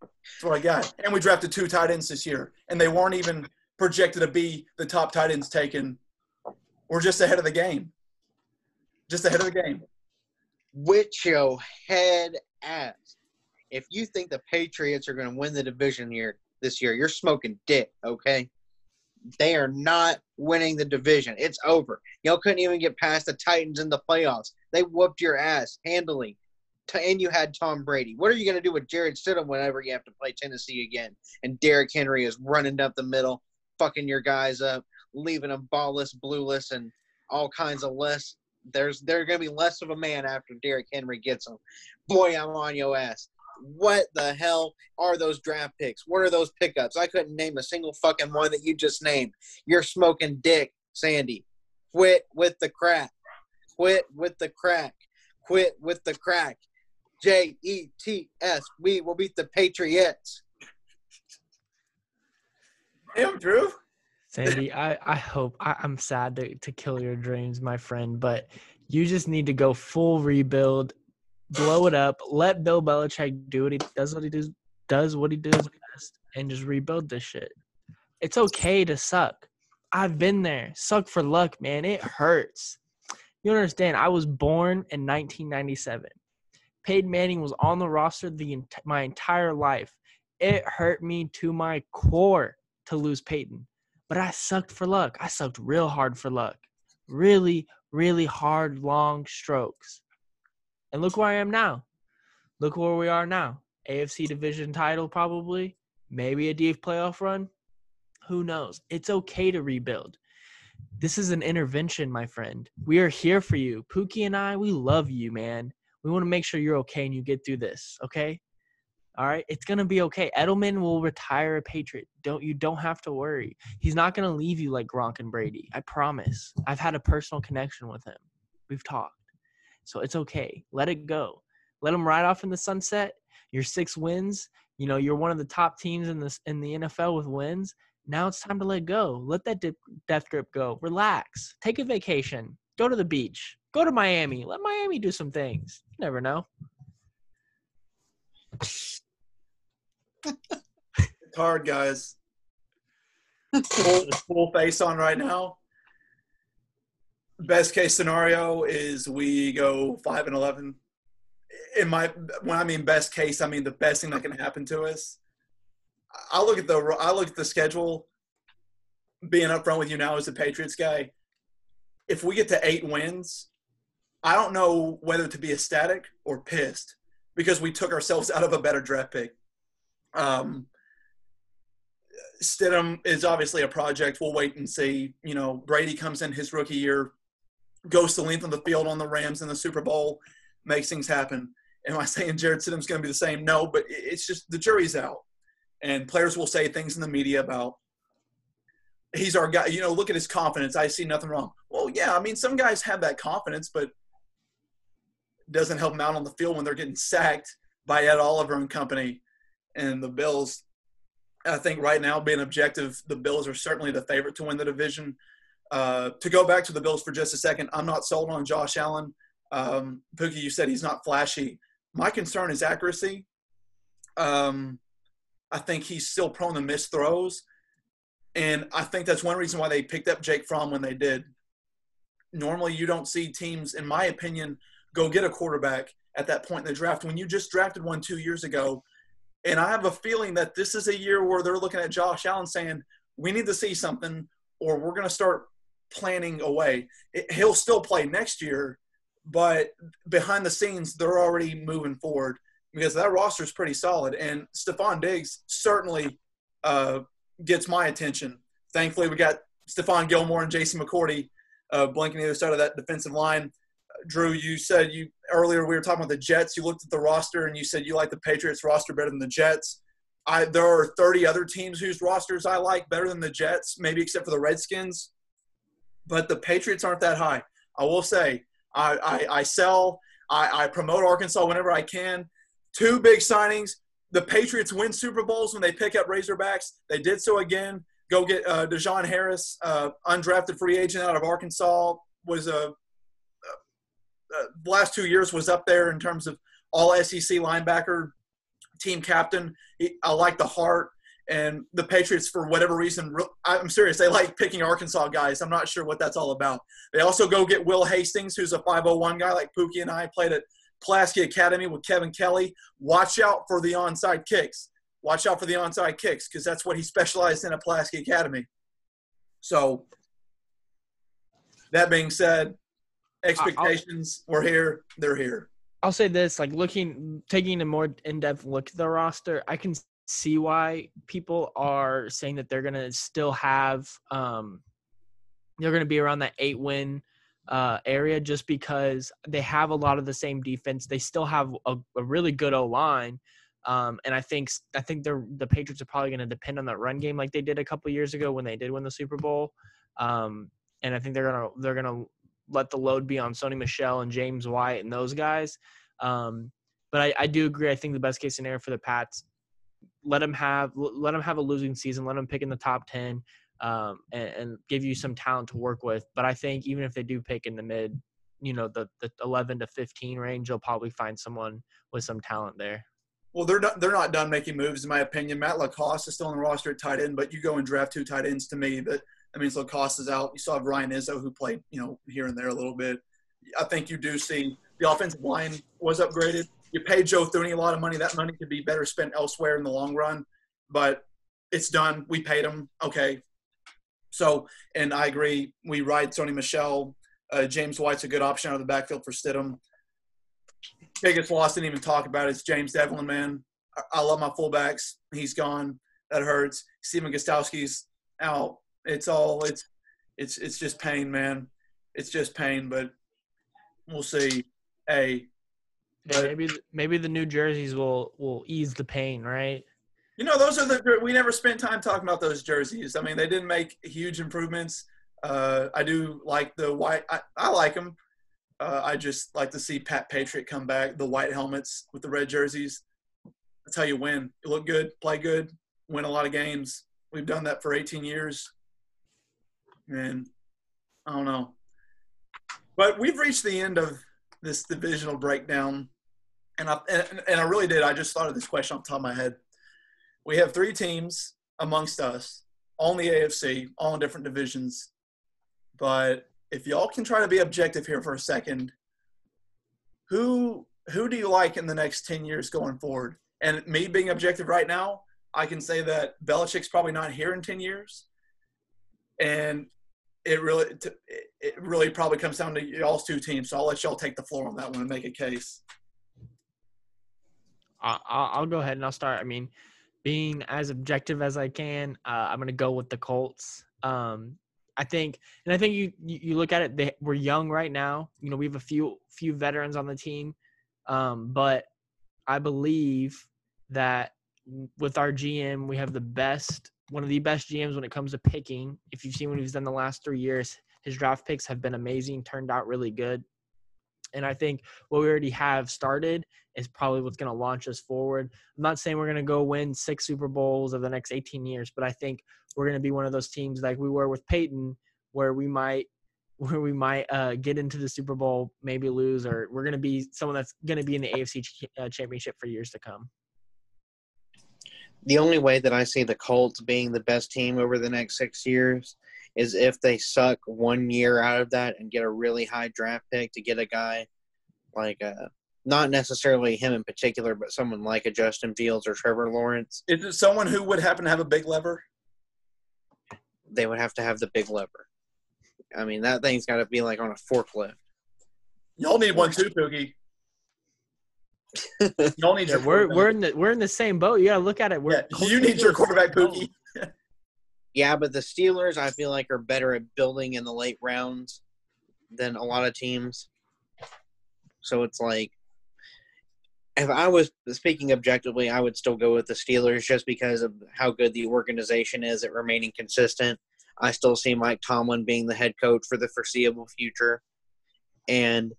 That's what I got. And we drafted two tight ends this year, and they weren't even projected to be the top tight ends taken. We're just ahead of the game. Just ahead of the game. With your head ass. If you think the Patriots are going to win the division here this year, you're smoking dick, okay? They are not winning the division. It's over. Y'all couldn't even get past the Titans in the playoffs. They whooped your ass handily. And you had Tom Brady. What are you going to do with Jarrett Stidham whenever you have to play Tennessee again? And Derrick Henry is running up the middle, fucking your guys up, leaving them ballless, blueless, and all kinds of less. There's they're going to be less of a man after Derrick Henry gets them. Boy, I'm on your ass. What the hell are those draft picks? What are those pickups? I couldn't name a single fucking one that you just named. You're smoking dick, Sandy. Quit with the crack. Quit with the crack. Quit with the crack. J E T S. We will beat the Patriots. Damn, Drew. Sandy, I, I hope I, I'm sad to, to kill your dreams, my friend, but you just need to go full rebuild, blow it up, let Bill Belichick do what he does what he does does what he does best, and just rebuild this shit. It's okay to suck. I've been there. Suck for luck, man. It hurts. You understand? I was born in 1997. Peyton Manning was on the roster the my entire life. It hurt me to my core to lose Peyton, but I sucked for luck. I sucked real hard for luck. Really, really hard, long strokes. And look where I am now. Look where we are now. AFC division title, probably. Maybe a deep playoff run. Who knows? It's okay to rebuild. This is an intervention, my friend. We are here for you. Pookie and I, we love you, man. We want to make sure you're okay and you get through this, okay? All right, it's gonna be okay. Edelman will retire a Patriot. Don't you don't have to worry. He's not gonna leave you like Gronk and Brady. I promise. I've had a personal connection with him. We've talked, so it's okay. Let it go. Let them ride off in the sunset. Your six wins. You know you're one of the top teams in this in the NFL with wins. Now it's time to let go. Let that dip, death grip go. Relax. Take a vacation. Go to the beach. Go to Miami. Let Miami do some things. You never know. It's hard, guys. full, full face on right now. Best case scenario is we go five and eleven. In my when I mean best case, I mean the best thing that can happen to us. I look at the I look at the schedule. Being upfront with you now as a Patriots guy, if we get to eight wins, I don't know whether to be ecstatic or pissed because we took ourselves out of a better draft pick. Um, Stidham is obviously a project. We'll wait and see. You know, Brady comes in his rookie year, goes to length on the field on the Rams in the Super Bowl, makes things happen. Am I saying Jarrett Stidham's going to be the same? No, but it's just the jury's out. And players will say things in the media about he's our guy. You know, look at his confidence. I see nothing wrong. Well, yeah, I mean, some guys have that confidence, but doesn't help them out on the field when they're getting sacked by Ed Oliver and company and the Bills. I think right now, being objective, the Bills are certainly the favorite to win the division. Uh, to go back to the Bills for just a second, I'm not sold on Josh Allen. Um, Pookie, you said he's not flashy. My concern is accuracy. Um, I think he's still prone to miss throws. And I think that's one reason why they picked up Jake Fromm when they did. Normally, you don't see teams, in my opinion, go get a quarterback at that point in the draft when you just drafted one two years ago. And I have a feeling that this is a year where they're looking at Josh Allen saying, we need to see something or we're going to start planning away. It, he'll still play next year, but behind the scenes, they're already moving forward because that roster is pretty solid. And Stefon Diggs certainly uh, gets my attention. Thankfully, we got Stephon Gilmore and Jason McCourty uh, blinking the other side of that defensive line. Drew, you said you earlier we were talking about the Jets. You looked at the roster and you said you like the Patriots roster better than the Jets. I, there are 30 other teams whose rosters I like better than the Jets, maybe except for the Redskins. But the Patriots aren't that high. I will say, I, I, I sell, I, I promote Arkansas whenever I can. Two big signings. The Patriots win Super Bowls when they pick up Razorbacks. They did so again. Go get uh, Harris, uh, undrafted free agent out of Arkansas, was a uh, the last two years was up there in terms of all SEC linebacker, team captain. I like the heart. And the Patriots, for whatever reason, I'm serious, they like picking Arkansas guys. I'm not sure what that's all about. They also go get Will Hastings, who's a 501 guy like Pookie and I played at Pulaski Academy with Kevin Kelley. Watch out for the onside kicks. Watch out for the onside kicks because that's what he specialized in at Pulaski Academy. So, that being said, expectations I'll, were here. They're here. I'll say this: like looking, taking a more in-depth look at the roster, I can see why people are saying that they're gonna still have, um, they're gonna be around that eight-win uh, area, just because they have a lot of the same defense. They still have a, a really good O line. Um, and I think I think the the Patriots are probably going to depend on that run game like they did a couple years ago when they did win the Super Bowl. Um, and I think they're gonna they're gonna let the load be on Sony Michel and James White and those guys. Um, but I, I, do agree. I think the best case scenario for the Pats, let them have let them have a losing season. Let them pick in the top ten um, and, and, give you some talent to work with. But I think even if they do pick in the mid, you know, the the eleven to fifteen range, you'll probably find someone with some talent there. Well, they're not, they're not done making moves, in my opinion. Matt LaCosse is still on the roster at tight end, but you go and draft two tight ends to me. That that means LaCosse is out. You have Ryan Izzo, who played you know here and there a little bit. I think you do see the offensive line was upgraded. You paid Joe Thuney a lot of money. That money could be better spent elsewhere in the long run, but it's done. We paid him. Okay. So, and I agree. We ride Sony Michel. Uh, James White's a good option out of the backfield for Stidham. Biggest loss didn't even talk about is James Develin, man. I, I love my fullbacks. He's gone. That hurts. Stephen Gostkowski's out. It's all it's it's it's just pain, man. It's just pain, but we'll see. Hey, Yeah, maybe maybe the new jerseys will will ease the pain, right? You know, those are the we never spent time talking about those jerseys. I mean, they didn't make huge improvements. Uh, I do like the white. I, I like them. Uh, I just like to see Pat Patriot come back. The white helmets with the red jerseys. That's how you win. You look good, play good, win a lot of games. We've done that for 18 years, and I don't know. But we've reached the end of this divisional breakdown, and I and, and I really did. I just thought of this question off the top of my head we have three teams amongst us, in the AFC, all in different divisions. But if y'all can try to be objective here for a second, who who do you like in the next ten years going forward? And me being objective right now, I can say that Belichick's probably not here in ten years, and it really it really probably comes down to y'all's two teams. So I'll let y'all take the floor on that one and make a case. I, I'll go ahead and I'll start. I mean, being as objective as I can, uh, I'm going to go with the Colts. Um, I think, and I think you you you look at it. They, we're young right now. You know, we have a few few veterans on the team, um, but I believe that with our GM, we have the best, one of the best GMs when it comes to picking. If you've seen what he's done the last three years, his draft picks have been amazing, turned out really good. And I think what we already have started is probably what's going to launch us forward. I'm not saying we're going to go win six Super Bowls over the next 18 years, but I think we're going to be one of those teams like we were with Peyton, where we might where we might uh, get into the Super Bowl, maybe lose, or we're going to be someone that's going to be in the AFC ch- uh, Championship for years to come. The only way that I see the Colts being the best team over the next six years is if they suck one year out of that and get a really high draft pick to get a guy like uh not necessarily him in particular, but someone like a Justin Fields or Trevor Lawrence. Is it someone who would happen to have a big lever? They would have to have the big lever. I mean, that thing's got to be like on a forklift. Y'all need one too, Pookie. Y'all need Yeah, your we're we're in the we're in the same boat. You got to look at it. We're, yeah, you need your quarterback, Pookie. Yeah, but the Steelers, I feel like, are better at building in the late rounds than a lot of teams. So it's like, if I was speaking objectively, I would still go with the Steelers just because of how good the organization is at remaining consistent. I still see Mike Tomlin being the head coach for the foreseeable future. And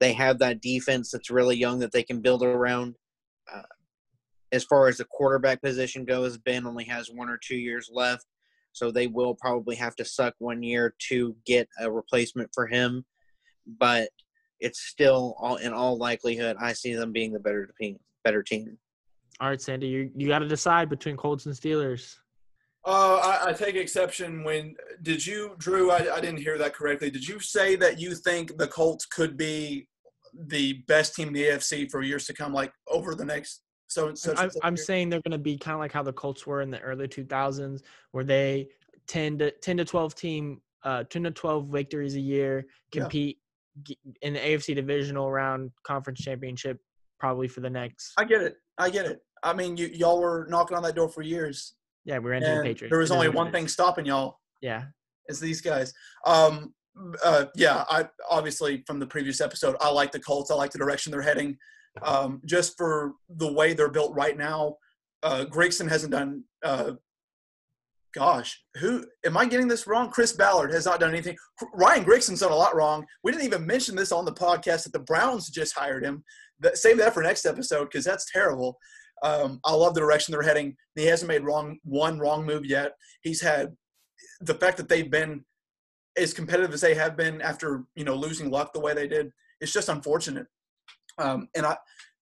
they have that defense that's really young that they can build around. Uh, as far as the quarterback position goes, Ben only has one or two years left so they will probably have to suck one year to get a replacement for him. But it's still all in all likelihood, I see them being the better team. Better team. All right, Sandy, you you got to decide between Colts and Steelers. Uh, I, I take exception when did you, Drew? I, I didn't hear that correctly. Did you say that you think the Colts could be the best team in the AFC for years to come, like over the next? So, I'm, I'm saying they're going to be kind of like how the Colts were in the early 2000s, where they 10 to 10 to 12 team, uh, 10 to 12 victories a year, compete g- in the AFC divisional round, conference championship, probably for the next. I get it. I get it. I mean, you y'all were knocking on that door for years, Yeah, we're into the Patriots. there was only one thing stopping y'all. Yeah, It's these guys. Um, uh, yeah, I obviously from the previous episode, I like the Colts. I like the direction they're heading. Um, just for the way they're built right now, uh, Grigson hasn't done. Uh, gosh, who am I getting this wrong? Chris Ballard has not done anything. Ryan Grigson's done a lot wrong. We didn't even mention this on the podcast that the Browns just hired him. That, save that for next episode because that's terrible. Um, I love the direction they're heading. He hasn't made wrong one wrong move yet. He's had the fact that they've been as competitive as they have been after you know losing Luck the way they did. It's just unfortunate. Um, and I,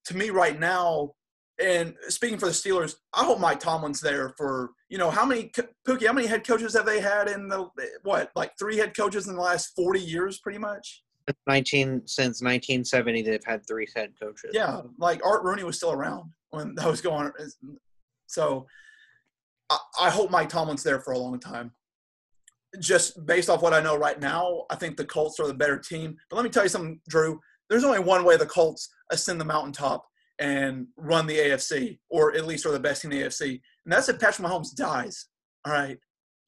to me, right now, and speaking for the Steelers, I hope Mike Tomlin's there for you know how many Pookie, how many head coaches have they had in the what like three head coaches in the last forty years, pretty much. 19 since 1970 they've had three head coaches Yeah, like Art Rooney was still around when that was going. So I, I hope Mike Tomlin's there for a long time. Just based off what I know right now, I think the Colts are the better team. But let me tell you something, Drew. There's only one way the Colts ascend the mountaintop and run the AFC, or at least are the best in the AFC, and that's if Patrick Mahomes dies. All right.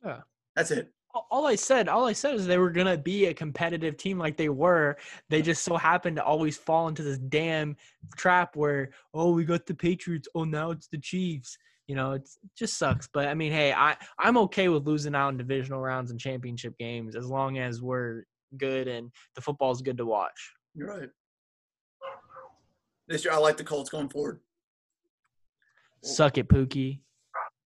Yeah. That's it. all I said, all I said is they were gonna be a competitive team like they were. They just so happened to always fall into this damn trap where, oh, we got the Patriots. Oh, now it's the Chiefs. You know, it's, it just sucks. But I mean, hey, I I'm okay with losing out in divisional rounds and championship games as long as we're good and the football's good to watch. You're right. This year, I like the Colts going forward. Suck it, Pookie.